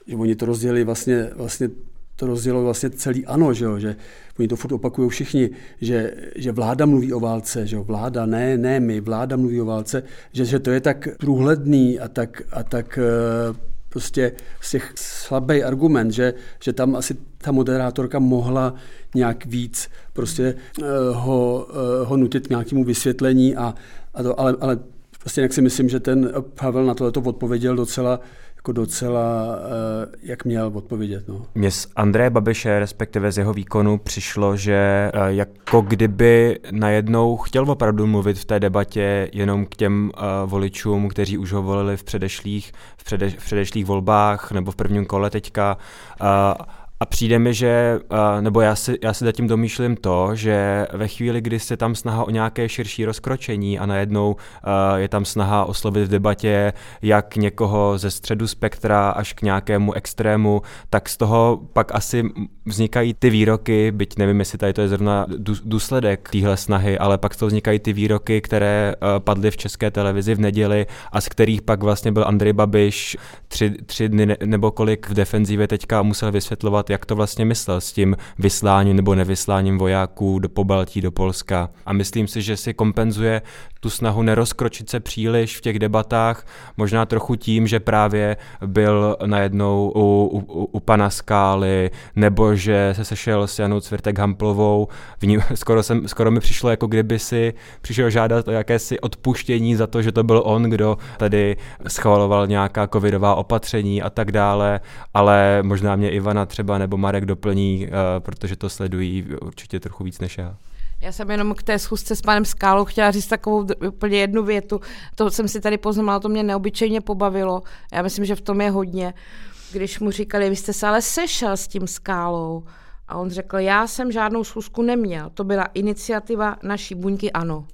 že oni to rozdělili vlastně, vlastně to rozdělo vlastně celý ano, že, jo? že oni to furt opakují všichni, že, že vláda mluví o válce, že jo? vláda, ne, ne my, vláda mluví o válce, že, že to je tak průhledný a tak, a tak eh, prostě z těch slabý argument, že, že tam asi ta moderátorka mohla nějak víc prostě uh, ho, uh, ho nutit k nějakému vysvětlení, a, a to, ale, ale prostě jak si myslím, že ten Pavel na tohle odpověděl docela jako docela, uh, jak měl odpovědět. No. Mně z Andreje Babiše, respektive z jeho výkonu, přišlo, že uh, jako kdyby najednou chtěl opravdu mluvit v té debatě jenom k těm uh, voličům, kteří už ho volili v předešlých, v, přede, v předešlých volbách nebo v prvním kole teďka. A přijde mi, že, nebo já si, já si zatím domýšlím to, že ve chvíli, kdy se tam snaha o nějaké širší rozkročení a najednou je tam snaha oslovit v debatě jak někoho ze středu spektra až k nějakému extrému, tak z toho pak asi vznikají ty výroky, byť nevím, jestli tady to je zrovna důsledek téhle snahy, ale pak z toho vznikají ty výroky, které padly v české televizi v neděli a z kterých pak vlastně byl Andrej Babiš tři, tři dny nebo kolik v defenzivě teďka musel vysvětlovat, vysvětlovat, jak to vlastně myslel s tím vysláním nebo nevysláním vojáků do Pobaltí, do Polska. A myslím si, že si kompenzuje tu snahu nerozkročit se příliš v těch debatách, možná trochu tím, že právě byl najednou u, u, u pana Skály, nebo že se sešel s Janou Cvirtek Hamplovou. V ní, skoro, jsem, skoro mi přišlo, jako kdyby si přišel žádat o jakési odpuštění za to, že to byl on, kdo tady schvaloval nějaká covidová opatření a tak dále, ale možná mě Ivana třeba nebo Marek doplní, uh, protože to sledují určitě trochu víc než já. Já jsem jenom k té schůzce s panem Skálou chtěla říct takovou úplně jednu větu. To jsem si tady poznala, to mě neobyčejně pobavilo. Já myslím, že v tom je hodně. Když mu říkali, vy jste se ale sešel s tím Skálou. A on řekl, já jsem žádnou schůzku neměl. To byla iniciativa naší buňky ANO.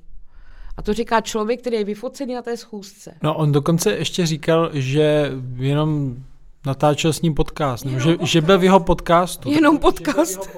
A to říká člověk, který je vyfocený na té schůzce. No on dokonce ještě říkal, že jenom natáčel s ním podcast, nebo že, že byl v jeho podcastu. Jenom podcast.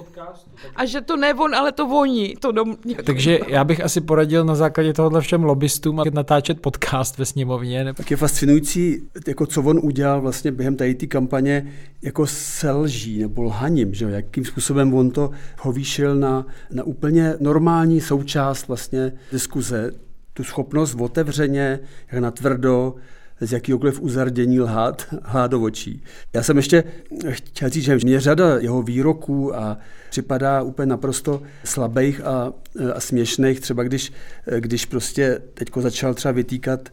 A že to ne on, ale to voní. To dom... Takže já bych asi poradil na základě tohohle všem lobbystům natáčet podcast ve sněmovně. Tak je fascinující, jako co on udělal vlastně během tady té kampaně jako selží nebo lhaním, že jakým způsobem on to hovýšil na, na úplně normální součást vlastně diskuze, tu schopnost otevřeně, jak na tvrdo, z jakýkoliv uzardění lhát, lhát do očí. Já jsem ještě chtěl říct, že mě řada jeho výroků a připadá úplně naprosto slabých a, a směšných, třeba když, když prostě teďko začal třeba vytýkat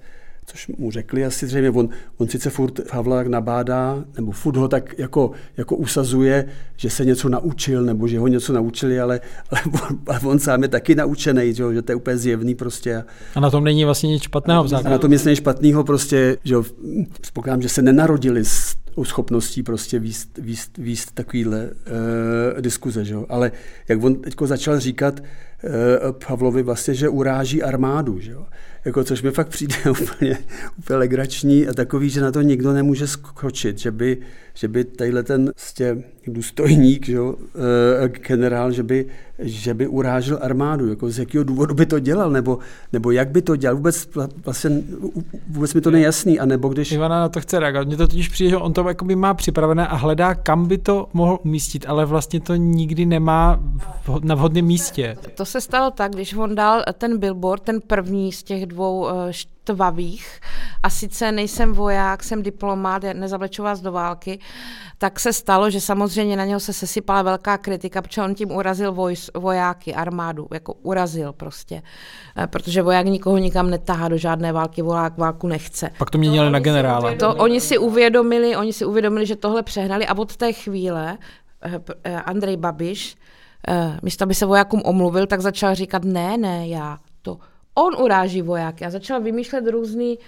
což mu řekli asi zřejmě, on, on sice furt Havla nabádá, nebo furt ho tak jako, jako usazuje, že se něco naučil, nebo že ho něco naučili, ale, ale on, on sám je taky naučený, že, že to je úplně zjevný prostě. A na tom není vlastně nic špatného v A na tom nic není špatného prostě, že spokládám, že se nenarodili s schopností prostě výst, výst, výst takovýhle uh, diskuze, že? ale jak on teď začal říkat uh, Pavlovi vlastně, že uráží armádu, že? Jako, což mi fakt přijde úplně, úplně legrační a takový, že na to nikdo nemůže skočit, že by, že by tadyhle ten vlastně důstojník, že jo, e, generál, že by, že by urážel armádu, jako z jakého důvodu by to dělal, nebo, nebo jak by to dělal, vůbec, vlastně, vůbec mi to nejasný, a nebo když... Ivana na to chce reagovat, mně to totiž přijde, že on to má připravené a hledá, kam by to mohl umístit, ale vlastně to nikdy nemá na vhodném místě. To se stalo tak, když on dal ten billboard, ten první z těch dvou eh, štvavých, a sice nejsem voják, jsem diplomát, nezavleču vás do války, tak se stalo, že samozřejmě na něho se sesypala velká kritika, protože on tím urazil vojs, vojáky, armádu, jako urazil prostě. Eh, protože voják nikoho nikam netahá do žádné války, voják válku nechce. Pak to měnili to na generála. To oni si uvědomili, oni si uvědomili, že tohle přehnali a od té chvíle Andrej Babiš místo aby se vojákům omluvil, tak začal říkat, ne, ne, já to on uráží vojáky a začal vymýšlet různý,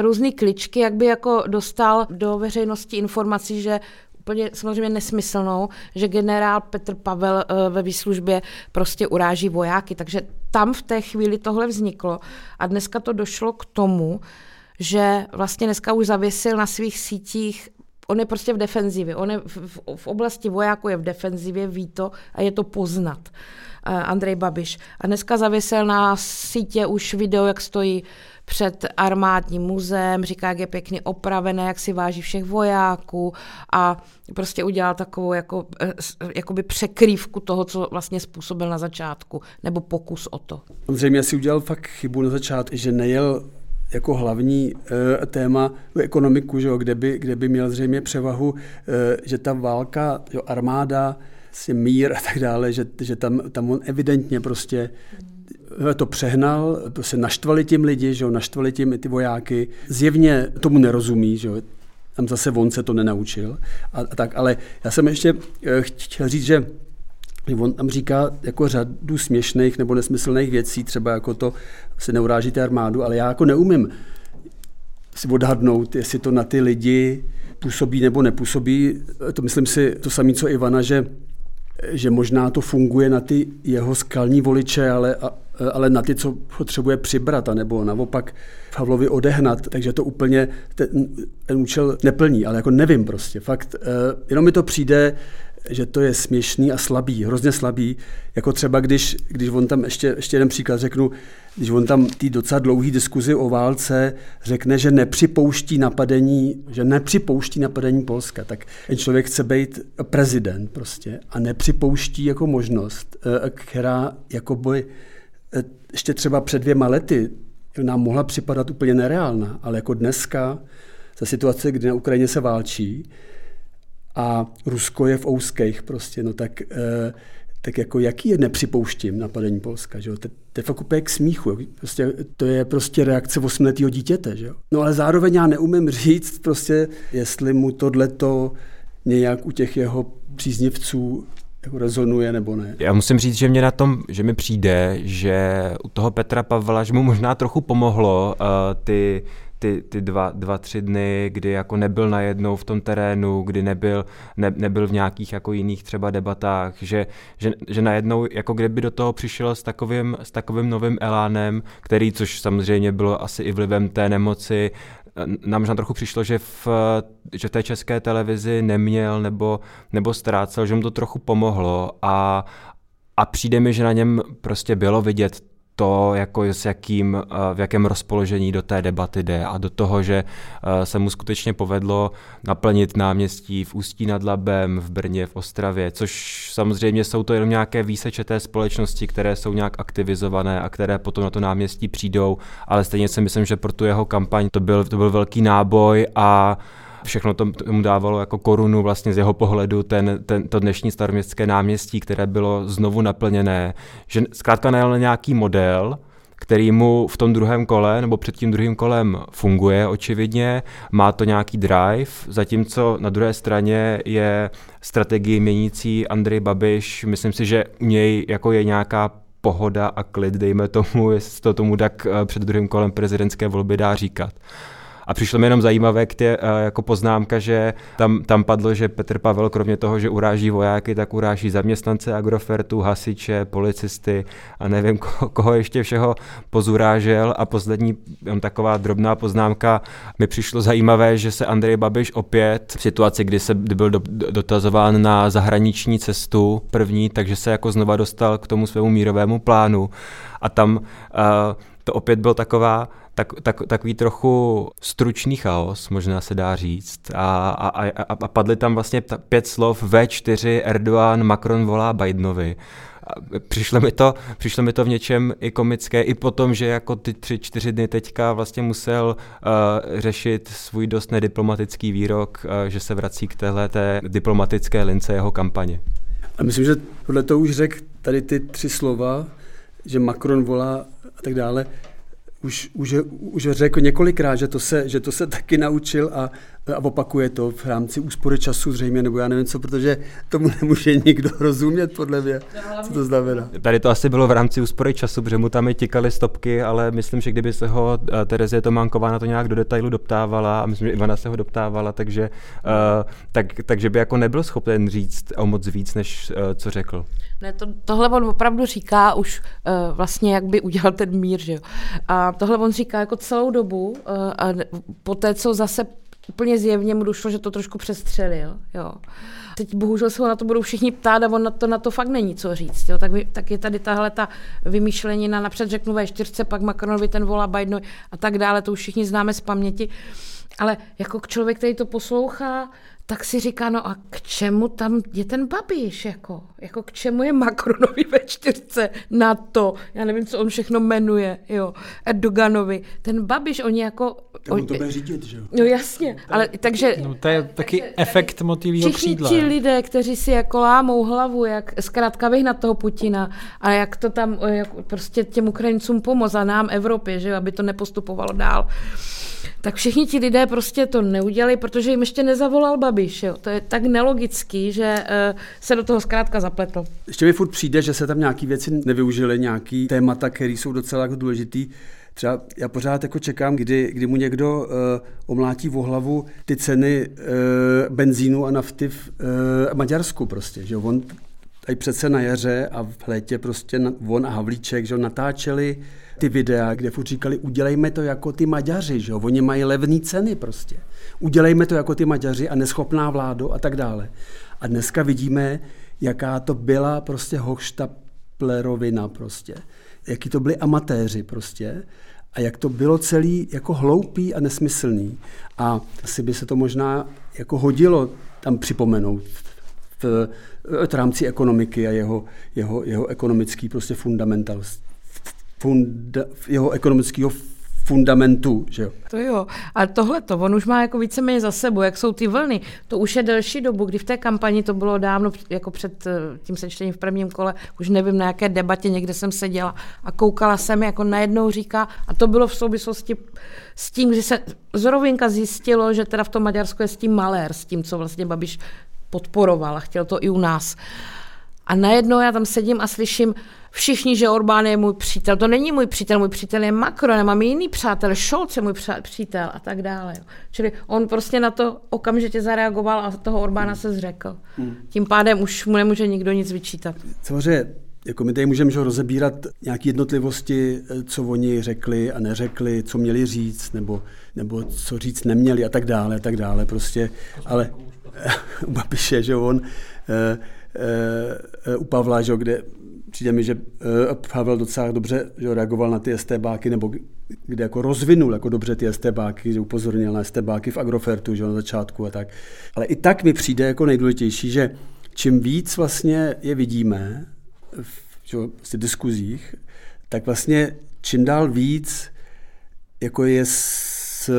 různý kličky, jak by jako dostal do veřejnosti informací, že úplně samozřejmě nesmyslnou, že generál Petr Pavel eh, ve výslužbě prostě uráží vojáky. Takže tam v té chvíli tohle vzniklo a dneska to došlo k tomu, že vlastně dneska už zavěsil na svých sítích on je prostě v defenzivě. On je v, v, v oblasti vojáků je v defenzivě, ví to a je to poznat. Uh, Andrej Babiš. A dneska zavěsel na sítě už video, jak stojí před armádním muzeem, říká, jak je pěkně opravené, jak si váží všech vojáků a prostě udělal takovou jako, eh, jakoby překrývku toho, co vlastně způsobil na začátku, nebo pokus o to. Samozřejmě si udělal fakt chybu na začátku, že nejel jako hlavní e, téma ekonomiku, že jo, kde, by, kde by měl zřejmě převahu, e, že ta válka, jo, armáda, si mír a tak dále, že, že tam, tam on evidentně prostě to přehnal, prostě naštvali tím lidi, že jo, naštvali tím i ty vojáky. Zjevně tomu nerozumí, že jo, tam zase on se to nenaučil. A, a tak, ale já jsem ještě chtěl říct, že On tam říká jako řadu směšných nebo nesmyslných věcí, třeba jako to se neurážíte armádu, ale já jako neumím si odhadnout, jestli to na ty lidi působí nebo nepůsobí. To myslím si to samé, co Ivana, že, že možná to funguje na ty jeho skalní voliče, ale, ale na ty, co potřebuje přibrat, nebo naopak Havlovi odehnat, takže to úplně ten, ten účel neplní, ale jako nevím prostě, fakt, jenom mi to přijde, že to je směšný a slabý, hrozně slabý, jako třeba když, když on tam, ještě, ještě jeden příklad řeknu, když on tam tý docela dlouhý diskuzi o válce řekne, že nepřipouští napadení, že nepřipouští napadení Polska, tak ten člověk chce být prezident prostě a nepřipouští jako možnost, eh, která jako by eh, ještě třeba před dvěma lety nám mohla připadat úplně nereálná, ale jako dneska, za situace, kdy na Ukrajině se válčí a Rusko je v ouských prostě, no tak, eh, tak jako jaký je nepřipouštím napadení Polska, že jo? To, to je fakt úplně k smíchu? Prostě, to je prostě reakce osmletého dítěte, že jo? No ale zároveň já neumím říct prostě, jestli mu tohleto nějak u těch jeho příznivců jako rezonuje nebo ne. Já musím říct, že mě na tom, že mi přijde, že u toho Petra Pavla, že mu možná trochu pomohlo uh, ty ty, ty dva, dva, tři dny, kdy jako nebyl najednou v tom terénu, kdy nebyl, ne, nebyl v nějakých jako jiných třeba debatách, že, že, že najednou jako kdyby do toho přišel s takovým, s takovým novým elánem, který, což samozřejmě bylo asi i vlivem té nemoci, nám možná trochu přišlo, že v, že v té české televizi neměl nebo, nebo ztrácel, že mu to trochu pomohlo a, a přijde mi, že na něm prostě bylo vidět to, jako s jakým, eh, v jakém rozpoložení do té debaty jde a do toho, že eh, se mu skutečně povedlo naplnit náměstí v Ústí nad Labem, v Brně, v Ostravě, což samozřejmě jsou to jenom nějaké výseče té společnosti, které jsou nějak aktivizované a které potom na to náměstí přijdou, ale stejně si myslím, že pro tu jeho kampaň to byl, to byl velký náboj a všechno to mu dávalo jako korunu vlastně z jeho pohledu ten, ten, to dnešní staroměstské náměstí, které bylo znovu naplněné, že zkrátka najel nějaký model, který mu v tom druhém kole nebo před tím druhým kolem funguje očividně, má to nějaký drive, zatímco na druhé straně je strategii měnící Andrej Babiš, myslím si, že u něj jako je nějaká pohoda a klid, dejme tomu, jestli to tomu tak eh, před druhým kolem prezidentské volby dá říkat. A přišlo mi jenom zajímavé k tě, eh, jako poznámka, že tam, tam padlo, že Petr Pavel kromě toho, že uráží vojáky, tak uráží zaměstnance Agrofertu, hasiče, policisty a nevím, koho, koho ještě všeho pozurážel. A poslední taková drobná poznámka, mi přišlo zajímavé, že se Andrej Babiš opět v situaci, kdy se kdy byl do, dotazován na zahraniční cestu první, takže se jako znova dostal k tomu svému mírovému plánu. A tam uh, to opět byl taková tak, tak, takový trochu stručný chaos, možná se dá říct. A, a, a, a padly tam vlastně pět slov V4 Erdogan, Macron volá Bidenovi. Přišlo mi, to, přišlo mi to v něčem i komické, i potom, že jako ty tři, čtyři dny teďka vlastně musel uh, řešit svůj dost nediplomatický výrok, uh, že se vrací k téhle té diplomatické lince jeho kampaně. A myslím, že tohle to už řekl tady ty tři slova, že Macron volá a tak dále, už, už, už řekl několikrát, že to, se, že to se taky naučil a, a opakuje to v rámci úspory času zřejmě, nebo já nevím co, protože tomu nemůže nikdo rozumět podle mě, co to znamená. Tady to asi bylo v rámci úspory času, protože mu tam i tikaly stopky, ale myslím, že kdyby se ho eh, Terezie Tománková na to nějak do detailu doptávala a myslím, že Ivana se ho doptávala, takže, uh, tak, takže by jako nebyl schopen říct o moc víc, než uh, co řekl. Ne, to, tohle on opravdu říká už uh, vlastně, jak by udělal ten mír, že jo. A tohle on říká jako celou dobu uh, a po té, co zase úplně zjevně mu došlo, že to trošku přestřelil, jo. Teď bohužel se ho na to budou všichni ptát a on na to, na to fakt není co říct. Jo. Tak, tak je tady tahle ta vymýšlenina, napřed řeknu ve čtyřce, pak Macronovi ten volá Bidenovi a tak dále, to už všichni známe z paměti. Ale jako člověk, který to poslouchá, tak si říká, no a k čemu tam je ten Babiš, jako, jako k čemu je Macronovi ve čtyřce na to, já nevím, co on všechno jmenuje, jo, Erdoganovi, ten Babiš, oni jako... Tak on to bude řídit, že jo? No jasně, ale takže... No to je taky takže, efekt motivního křídla. Všichni ti lidé, kteří si jako lámou hlavu, jak zkrátka vyhnat toho Putina a jak to tam, jak prostě těm Ukrajincům pomoct a nám Evropě, že jo, aby to nepostupovalo dál, tak všichni ti lidé prostě to neudělali, protože jim ještě nezavolal Babiš. Jo. To je tak nelogický, že uh, se do toho zkrátka zapletl. Ještě mi furt přijde, že se tam nějaké věci nevyužily, nějaký témata, které jsou docela jako důležitý. Třeba já pořád jako čekám, kdy, kdy mu někdo uh, omlátí v hlavu ty ceny uh, benzínu a nafty v uh, Maďarsku prostě. Že on tady přece na jaře a v létě prostě on a Havlíček že natáčeli ty videa, kde furt říkali, udělejme to jako ty Maďaři, že jo? oni mají levné ceny prostě. Udělejme to jako ty Maďaři a neschopná vládu a tak dále. A dneska vidíme, jaká to byla prostě hochštaplerovina prostě. Jaký to byli amatéři prostě a jak to bylo celý jako hloupý a nesmyslný. A asi by se to možná jako hodilo tam připomenout v, v rámci ekonomiky a jeho, jeho, jeho ekonomický prostě fundamental, funda, jeho ekonomického fundamentu. Že jo? To jo. A tohle to, on už má jako víceméně za sebou, jak jsou ty vlny. To už je delší dobu, kdy v té kampani to bylo dávno, jako před eh, tím sečtením v prvním kole, už nevím na jaké debatě, někde jsem seděla a koukala jsem, jako najednou říká, a to bylo v souvislosti s tím, že se z rovinka zjistilo, že teda v tom Maďarsku je s tím malér, s tím, co vlastně Babiš podporoval a chtěl to i u nás. A najednou já tam sedím a slyším všichni, že Orbán je můj přítel. To není můj přítel, můj přítel je Macron, já mám jiný přátel, Scholz je můj přítel a tak dále. Čili on prostě na to okamžitě zareagoval a toho Orbána se zřekl. Hmm. Tím pádem už mu nemůže nikdo nic vyčítat. Samozřejmě jako my tady můžeme rozebírat nějaké jednotlivosti, co oni řekli a neřekli, co měli říct, nebo, nebo co říct neměli a tak dále, a tak dále prostě. Ale u Babiše, že on e, e, u Pavla, že kde přijde mi, že e, Pavel docela dobře že reagoval na ty STBáky, nebo kde jako rozvinul jako dobře ty STBáky, že upozornil na STBáky v Agrofertu, že na začátku a tak. Ale i tak mi přijde jako nejdůležitější, že čím víc vlastně je vidíme v že, vlastně diskuzích, tak vlastně čím dál víc jako je z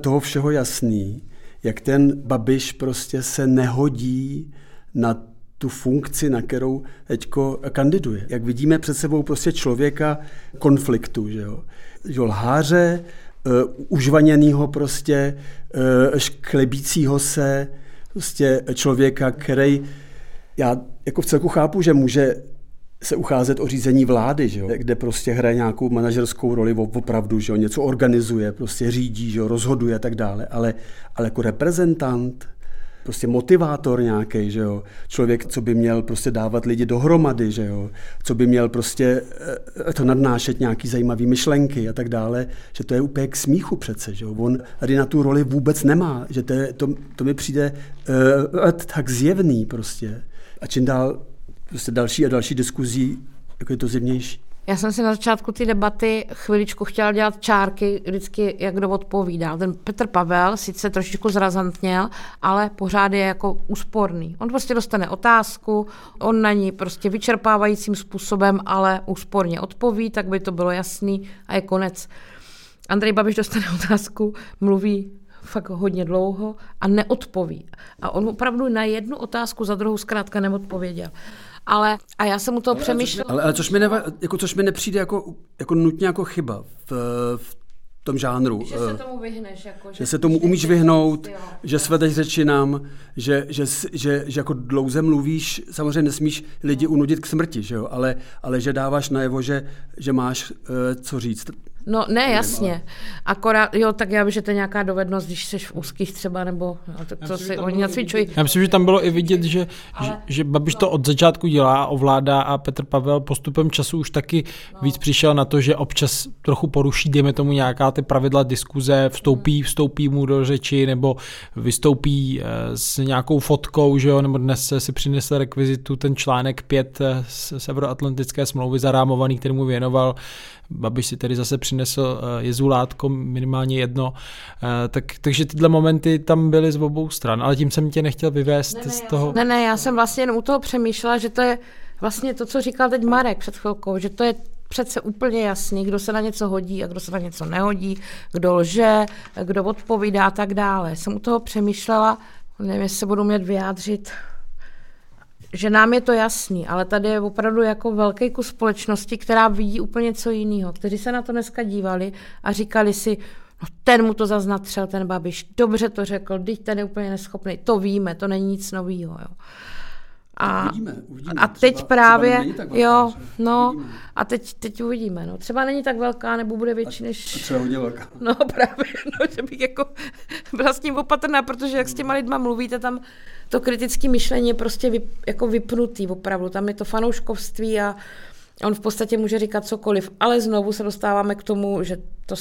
toho všeho jasný, jak ten Babiš prostě se nehodí na tu funkci, na kterou teďko kandiduje. Jak vidíme před sebou prostě člověka konfliktu, že jo. Že lháře, uh, užvaněnýho prostě, uh, šklebícího se, prostě člověka, který já jako v celku chápu, že může se ucházet o řízení vlády, že jo? kde prostě hraje nějakou manažerskou roli opravdu, že jo? něco organizuje, prostě řídí, že jo? rozhoduje a tak dále, ale, ale jako reprezentant, prostě motivátor nějaký, že jo, člověk, co by měl prostě dávat lidi dohromady, že jo, co by měl prostě eh, to nadnášet nějaký zajímavý myšlenky a tak dále, že to je úplně k smíchu přece, že jo, on tady na tu roli vůbec nemá, že to, je, to, to mi přijde uh, tak zjevný prostě. A čím dál prostě další a další diskuzí, jako je to zjevnější. Já jsem si na začátku ty debaty chviličku chtěla dělat čárky, vždycky jak kdo odpovídal. Ten Petr Pavel sice trošičku zrazantněl, ale pořád je jako úsporný. On prostě dostane otázku, on na ní prostě vyčerpávajícím způsobem, ale úsporně odpoví, tak by to bylo jasný a je konec. Andrej Babiš dostane otázku, mluví fakt hodně dlouho a neodpoví. A on opravdu na jednu otázku za druhou zkrátka neodpověděl ale a já jsem mu to přemýšlela. Ale, ale což, mi neva, jako, což mi nepřijde jako, jako nutně jako chyba v, v tom žánru. Že se tomu vyhneš. Jako, že, že se tomu umíš vyhnout, jo. že svedeš řečinám, že, že, že, že jako dlouze mluvíš, samozřejmě nesmíš lidi unudit k smrti, že jo? Ale, ale že dáváš najevo, že, že máš uh, co říct. No ne, jasně. Akorát, jo, tak já vím, že to je nějaká dovednost, když jsi v úzkých třeba, nebo no, to, to si oni nacvičují. Já myslím, že tam bylo i vidět, že, Ale... že, že Babiš to od začátku dělá, ovládá a Petr Pavel postupem času už taky no. víc přišel na to, že občas trochu poruší, dejme tomu nějaká ty pravidla diskuze, vstoupí, vstoupí mu do řeči, nebo vystoupí eh, s nějakou fotkou, že jo, nebo dnes si přinesl rekvizitu ten článek 5 eh, z Severoatlantické smlouvy zarámovaný, který mu věnoval Babiš si tedy zase přinesl eh, jezulátko, minimálně jedno, eh, tak, takže tyhle momenty tam byly z obou stran, ale tím jsem tě nechtěl vyvést ne, ne, z toho. Ne, ne, já jsem vlastně jen u toho přemýšlela, že to je vlastně to, co říkal teď Marek před chvilkou, že to je přece úplně jasný, kdo se na něco hodí a kdo se na něco nehodí, kdo lže, kdo odpovídá a tak dále. Jsem u toho přemýšlela, nevím, jestli se budu mět vyjádřit že nám je to jasný, ale tady je opravdu jako velký kus společnosti, která vidí úplně co jiného, kteří se na to dneska dívali a říkali si, no ten mu to zaznatřel, ten Babiš, dobře to řekl, teď ten je úplně neschopný, to víme, to není nic nového. Jo. A, uvidíme, uvidíme. a teď třeba, právě, třeba velká, jo, no, uvidíme. a teď, teď uvidíme, no, třeba není tak velká, nebo bude větší než... A třeba hodně velká. No právě, no, že bych jako byla s tím opatrná, protože jak s těma lidma mluvíte, tam to kritické myšlení je prostě vyp, jako vypnutý opravdu, tam je to fanouškovství a On v podstatě může říkat cokoliv, ale znovu se dostáváme k tomu, že to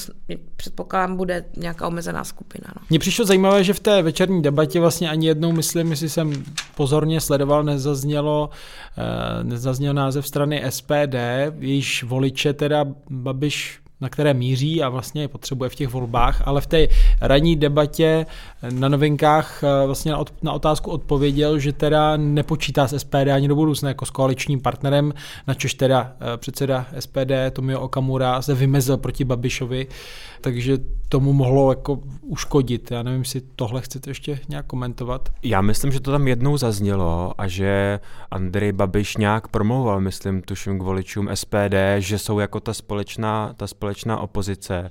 předpokládám bude nějaká omezená skupina. No. Mně přišlo zajímavé, že v té večerní debatě vlastně ani jednou, myslím, jestli jsem pozorně sledoval, nezaznělo, eh, nezazněl název strany SPD, jejíž voliče teda Babiš na které míří a vlastně je potřebuje v těch volbách, ale v té ranní debatě na novinkách eh, vlastně na otázku odpověděl, že teda nepočítá s SPD ani do budoucna jako s koaličním partnerem, načež teda eh, předseda SPD Tomio Okamura se vymezil proti Babišovi, takže tomu mohlo jako uškodit. Já nevím, jestli tohle chcete ještě nějak komentovat. Já myslím, že to tam jednou zaznělo a že Andrej Babiš nějak promlouval, myslím, tuším k voličům SPD, že jsou jako ta společná, ta společná opozice.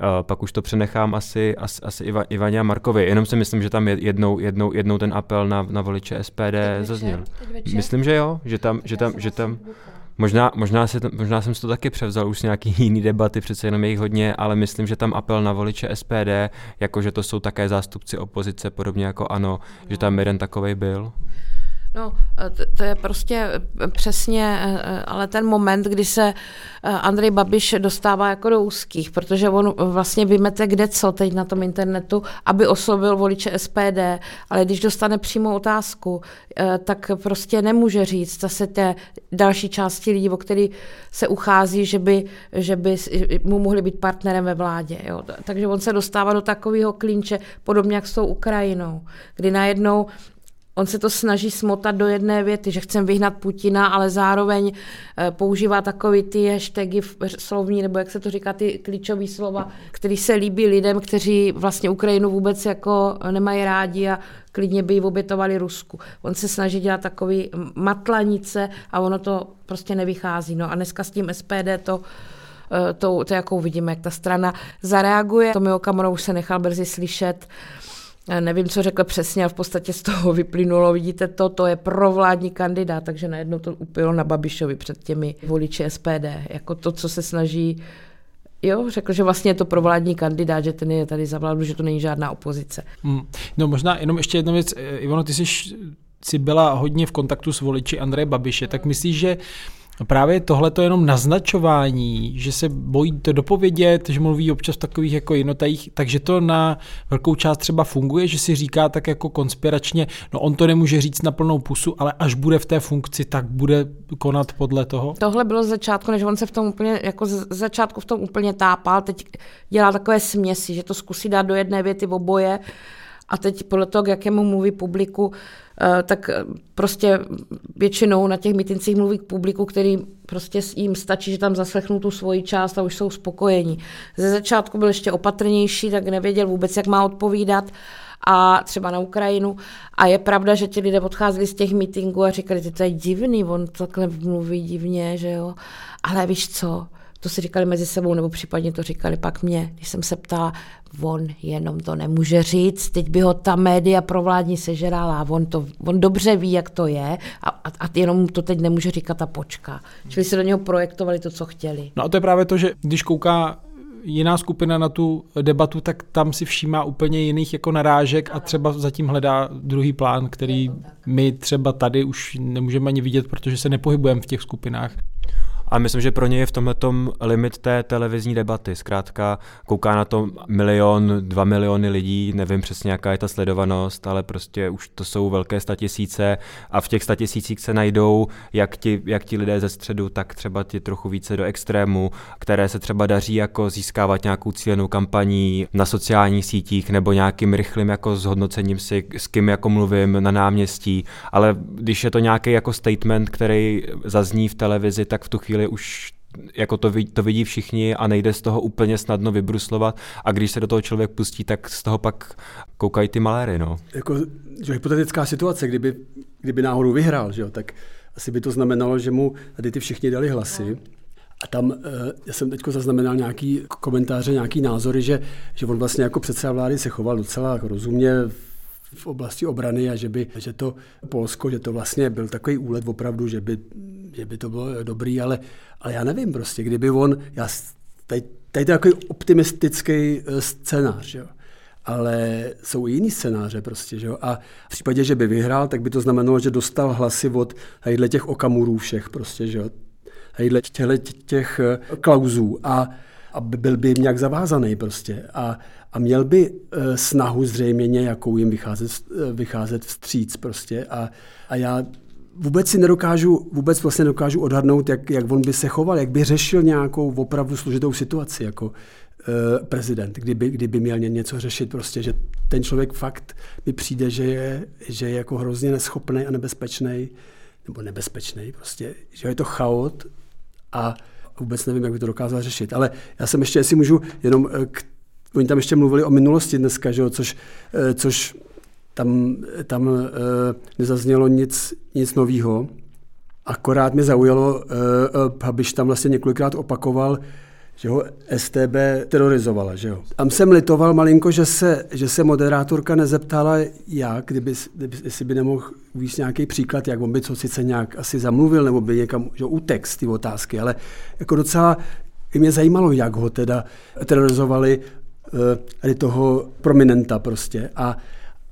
Uh, pak už to přenechám asi, asi, asi Iva, Ivaně a Markovi. Jenom si myslím, že tam jednou, jednou, jednou ten apel na, na voliče SPD zazněl. Myslím, že jo, že tam, že tam, že tam, Možná, možná, si, možná jsem si to taky převzal už z nějaký jiný debaty, přece jenom je jich hodně, ale myslím, že tam apel na voliče SPD, jakože to jsou také zástupci opozice, podobně jako ANO, že tam jeden takovej byl. No, to je prostě eh, přesně, eh, eh, ale ten moment, kdy se Andrej Babiš dostává jako do úzkých, protože on vlastně vymete kde co teď na tom internetu, aby oslovil voliče SPD, ale když dostane přímou otázku, tak prostě nemůže říct zase té další části lidí, o který se uchází, že by, že by mu mohli být partnerem ve vládě. Jo. Takže on se dostává do takového klínče, podobně jak s tou Ukrajinou, kdy najednou On se to snaží smotat do jedné věty, že chcem vyhnat Putina, ale zároveň eh, používá takový ty hashtagy slovní, nebo jak se to říká, ty klíčové slova, které se líbí lidem, kteří vlastně Ukrajinu vůbec jako nemají rádi a klidně by ji obětovali Rusku. On se snaží dělat takový matlanice a ono to prostě nevychází. No a dneska s tím SPD to eh, to, to jakou vidíme, jak ta strana zareaguje. Tomio Okamura už se nechal brzy slyšet, Nevím, co řekl přesně, ale v podstatě z toho vyplynulo, vidíte to, to je provládní kandidát, takže najednou to upilo na Babišovi před těmi voliči SPD. Jako to, co se snaží Jo, řekl, že vlastně je to provládní kandidát, že ten je tady za vládu, že to není žádná opozice. Hmm. No možná jenom ještě jedna věc. Ivano, ty jsi, jsi byla hodně v kontaktu s voliči Andreje Babiše, tak myslíš, že právě tohle to jenom naznačování, že se bojí to dopovědět, že mluví občas takových jako jednotajích, takže to na velkou část třeba funguje, že si říká tak jako konspiračně, no on to nemůže říct na plnou pusu, ale až bude v té funkci, tak bude konat podle toho. Tohle bylo z začátku, než on se v tom úplně, jako z začátku v tom úplně tápal, teď dělá takové směsi, že to zkusí dát do jedné věty oboje a teď podle toho, k jakému mluví publiku, Eh, tak eh, prostě většinou na těch mitincích mluví k publiku, který prostě jim stačí, že tam zaslechnou tu svoji část a už jsou spokojení. Ze začátku byl ještě opatrnější, tak nevěděl vůbec, jak má odpovídat a třeba na Ukrajinu. A je pravda, že ti lidé odcházeli z těch meetingů a říkali, ty to je divný, on takhle mluví divně, že jo. Ale víš co, to si říkali mezi sebou, nebo případně to říkali pak mě, když jsem se ptala, on jenom to nemůže říct, teď by ho ta média provládní sežrala, on, to, on dobře ví, jak to je a, a, a jenom to teď nemůže říkat a počka. Čili se do něho projektovali to, co chtěli. No a to je právě to, že když kouká jiná skupina na tu debatu, tak tam si všímá úplně jiných jako narážek a třeba zatím hledá druhý plán, který my třeba tady už nemůžeme ani vidět, protože se nepohybujeme v těch skupinách. A myslím, že pro ně je v tomhle limit té televizní debaty. Zkrátka kouká na to milion, dva miliony lidí, nevím přesně, jaká je ta sledovanost, ale prostě už to jsou velké statisíce a v těch statisících se najdou jak ti, jak ti lidé ze středu, tak třeba ti trochu více do extrému, které se třeba daří jako získávat nějakou cílenou kampaní na sociálních sítích nebo nějakým rychlým jako zhodnocením si, s kým jako mluvím na náměstí, ale když je to nějaký jako statement, který zazní v televizi, tak v tu chvíli chvíli už jako to, vidí, to vidí všichni a nejde z toho úplně snadno vybruslovat a když se do toho člověk pustí, tak z toho pak koukají ty maléry, no. Jako, že hypotetická situace, kdyby, kdyby náhodou vyhrál, že jo, tak asi by to znamenalo, že mu tady ty všichni dali hlasy. A tam eh, já jsem teď zaznamenal nějaký komentáře, nějaký názory, že, že on vlastně jako předseda vlády se choval docela jako rozumně v oblasti obrany a že by, že to Polsko, že to vlastně byl takový úlet opravdu, že by že by to bylo dobrý, ale, ale já nevím prostě, kdyby on, já, tady, tady to je takový optimistický eh, scénář, jo. ale jsou i jiný scénáře prostě, že jo? a v případě, že by vyhrál, tak by to znamenalo, že dostal hlasy od těch okamurů všech prostě, že jo? těchto těch klauzů a, a byl by nějak zavázaný prostě. A, a měl by snahu zřejmě nějakou jim vycházet, vycházet vstříc prostě. A, a já vůbec si nedokážu, vůbec vlastně nedokážu odhadnout, jak, jak on by se choval, jak by řešil nějakou opravdu složitou situaci jako uh, prezident, kdyby, kdyby měl něco řešit prostě, že ten člověk fakt mi přijde, že je, že je jako hrozně neschopný a nebezpečný, nebo nebezpečný prostě, že je to chaot a vůbec nevím, jak by to dokázal řešit. Ale já jsem ještě, jestli můžu, jenom eh, k, oni tam ještě mluvili o minulosti dneska, že jo, což, uh, což tam, tam uh, nezaznělo nic, nic nového. Akorát mě zaujalo, uh, Babiš tam vlastně několikrát opakoval, že ho STB terorizovala. Že jo. Tam jsem litoval malinko, že se, že se moderátorka nezeptala, jak, kdyby, kdyby, jestli by nemohl uvíct nějaký příklad, jak on by co sice nějak asi zamluvil, nebo by někam že utek z ty otázky, ale jako docela mě zajímalo, jak ho teda terorizovali uh, toho prominenta prostě. A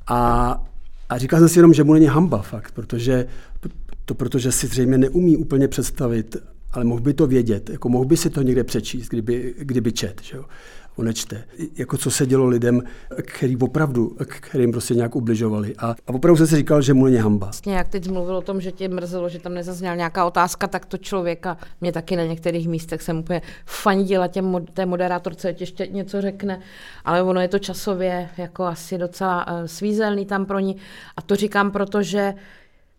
a, a říkal jsem si jenom, že mu není hamba fakt, protože to protože si zřejmě neumí úplně představit, ale mohl by to vědět, jako mohl by si to někde přečíst, kdyby, kdyby čet. Že jo on nečte. Jako co se dělo lidem, který opravdu, kterým prostě nějak ubližovali. A, a opravdu jsem si říkal, že mu není hamba. Vlastně jak teď mluvil o tom, že tě mrzelo, že tam nezazněla nějaká otázka, tak to člověka, mě taky na některých místech jsem úplně fandila těm, té moderátorce, ještě něco řekne, ale ono je to časově jako asi docela uh, svízelný tam pro ní. A to říkám, protože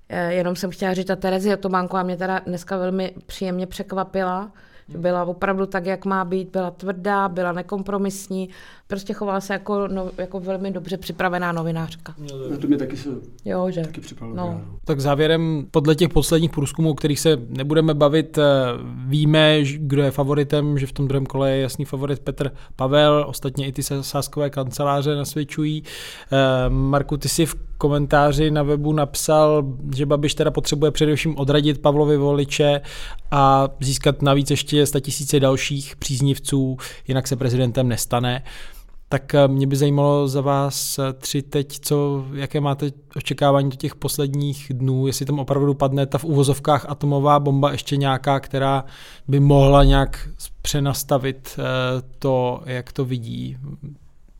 jenom jsem chtěla říct, a Terezia Tománková mě teda dneska velmi příjemně překvapila, byla opravdu tak, jak má být, byla tvrdá, byla nekompromisní, prostě chovala se jako, no, jako velmi dobře připravená novinářka. No to mě taky se jo, že? taky no. Tak závěrem, podle těch posledních průzkumů, o kterých se nebudeme bavit, eh, víme, kdo je favoritem, že v tom druhém kole je jasný favorit Petr Pavel, ostatně i ty sáskové kanceláře nasvědčují. Eh, Marku, ty si v komentáři na webu napsal, že Babiš teda potřebuje především odradit Pavlovi voliče a získat navíc ještě tisíce dalších příznivců, jinak se prezidentem nestane. Tak eh, mě by zajímalo za vás eh, tři teď, co, jaké máte očekávání do těch posledních dnů, jestli tam opravdu padne ta v uvozovkách atomová bomba ještě nějaká, která by mohla nějak přenastavit eh, to, jak to vidí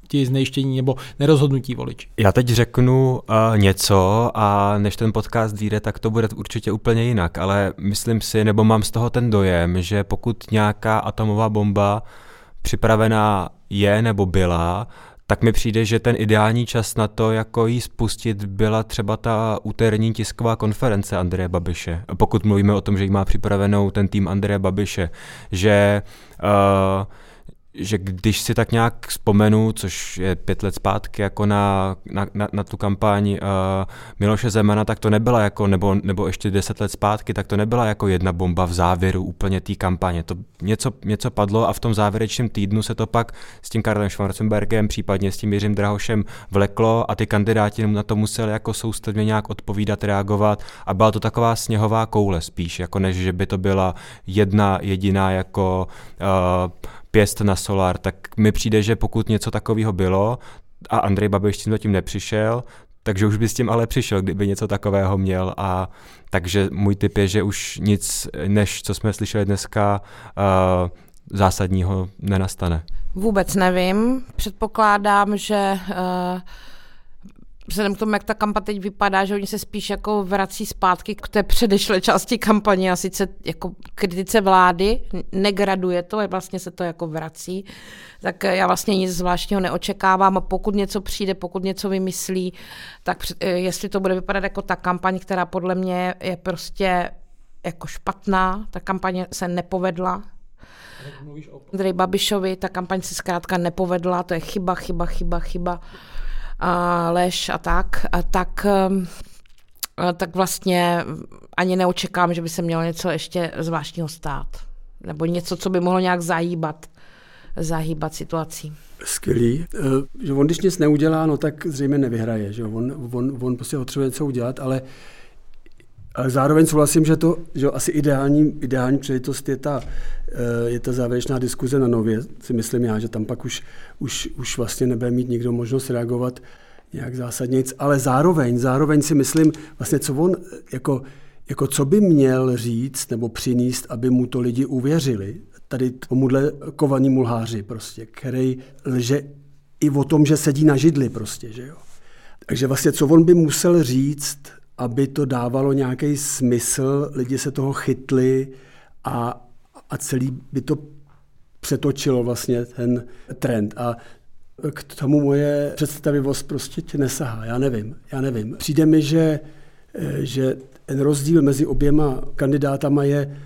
ti znejištění nebo nerozhodnutí voliči. Já teď řeknu uh, něco a než ten podcast vyjde, tak to bude určitě úplně jinak, ale myslím si, nebo mám z toho ten dojem, že pokud nějaká atomová bomba připravená je nebo byla, tak mi přijde, že ten ideální čas na to, jako jí spustit, byla třeba ta úterní tisková konference Andreje Babiše. Pokud mluvíme o tom, že jí má připravenou ten tým Andreje Babiše, že uh, že když si tak nějak vzpomenu, což je pět let zpátky, jako na, na, na, na tu kampaň uh, Miloše Zemana, tak to nebyla jako, nebo, nebo ještě deset let zpátky, tak to nebyla jako jedna bomba v závěru úplně té kampaně. To něco, něco padlo a v tom závěrečném týdnu se to pak s tím Karlem Schwarzenbergem, případně s tím Jiřím Drahošem vleklo a ty kandidáti na to museli jako soustavně nějak odpovídat, reagovat a byla to taková sněhová koule spíš, jako než že by to byla jedna jediná jako uh, pěst na solar, tak mi přijde, že pokud něco takového bylo a Andrej Babiš tím zatím nepřišel, takže už by s tím ale přišel, kdyby něco takového měl a takže můj tip je, že už nic, než co jsme slyšeli dneska, uh, zásadního nenastane. Vůbec nevím. Předpokládám, že uh, vzhledem k tomu, jak ta kampaň teď vypadá, že oni se spíš jako vrací zpátky k té předešlé části kampaně a sice jako kritice vlády, negraduje to, vlastně se to jako vrací, tak já vlastně nic zvláštního neočekávám a pokud něco přijde, pokud něco vymyslí, tak eh, jestli to bude vypadat jako ta kampaň, která podle mě je prostě jako špatná, ta kampaně se nepovedla, Andrej Babišovi, ta kampaň se zkrátka nepovedla, to je chyba, chyba, chyba, chyba a lež a tak, a tak, tak vlastně ani neočekám, že by se mělo něco ještě zvláštního stát. Nebo něco, co by mohlo nějak zahýbat, zahýbat situací. Skvělý. Eh, že on když nic neudělá, no tak zřejmě nevyhraje. Že on, on, on prostě potřebuje něco udělat, ale ale zároveň souhlasím, že to že asi ideální, ideální příležitost je ta, eh, je ta závěrečná diskuze na nově, si myslím já, že tam pak už, už, už vlastně nebude mít nikdo možnost reagovat nějak zásadně, ale zároveň, zároveň si myslím, vlastně co on, jako, jako co by měl říct nebo přinést, aby mu to lidi uvěřili. Tady tomuhle kovaný mulháři prostě, který lže i o tom, že sedí na židli prostě, že jo. Takže vlastně co on by musel říct, aby to dávalo nějaký smysl, lidi se toho chytli a, a celý by to přetočilo vlastně ten trend. A k tomu moje představivost prostě tě nesahá, já nevím, já nevím. Přijde mi, že, že ten rozdíl mezi oběma kandidátama je,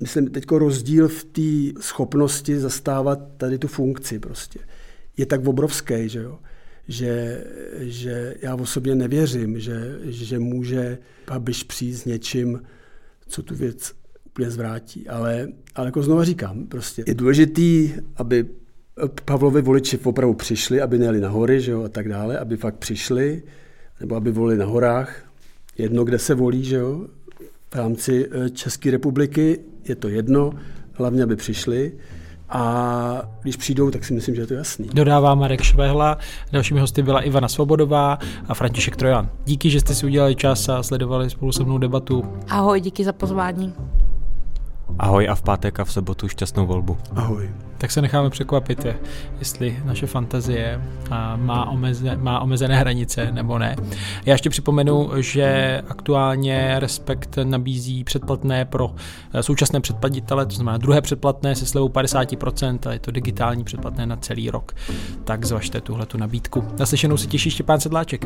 myslím, teď rozdíl v té schopnosti zastávat tady tu funkci prostě. Je tak obrovský, že jo že, že já osobně nevěřím, že, že může Babiš přijít s něčím, co tu věc úplně zvrátí. Ale, ale jako znova říkám, prostě je důležitý, aby Pavlovi voliči opravdu přišli, aby nejeli na hory že jo, a tak dále, aby fakt přišli, nebo aby volili na horách. Jedno, kde se volí, že jo, v rámci eh, České republiky je to jedno, hlavně, aby přišli. A když přijdou, tak si myslím, že je to jasný. Dodává Marek Švehla, dalšími hosty byla Ivana Svobodová a František Trojan. Díky, že jste si udělali čas a sledovali spolu se mnou debatu. Ahoj, díky za pozvání. Ahoj a v pátek a v sobotu šťastnou volbu. Ahoj tak se necháme překvapit, jestli naše fantazie má, omeze, má omezené hranice nebo ne. Já ještě připomenu, že aktuálně Respekt nabízí předplatné pro e, současné předplatitele, to znamená druhé předplatné se slevou 50% a je to digitální předplatné na celý rok. Tak zvažte tuhle tu nabídku. Naslyšenou se těší Štěpán Sedláček.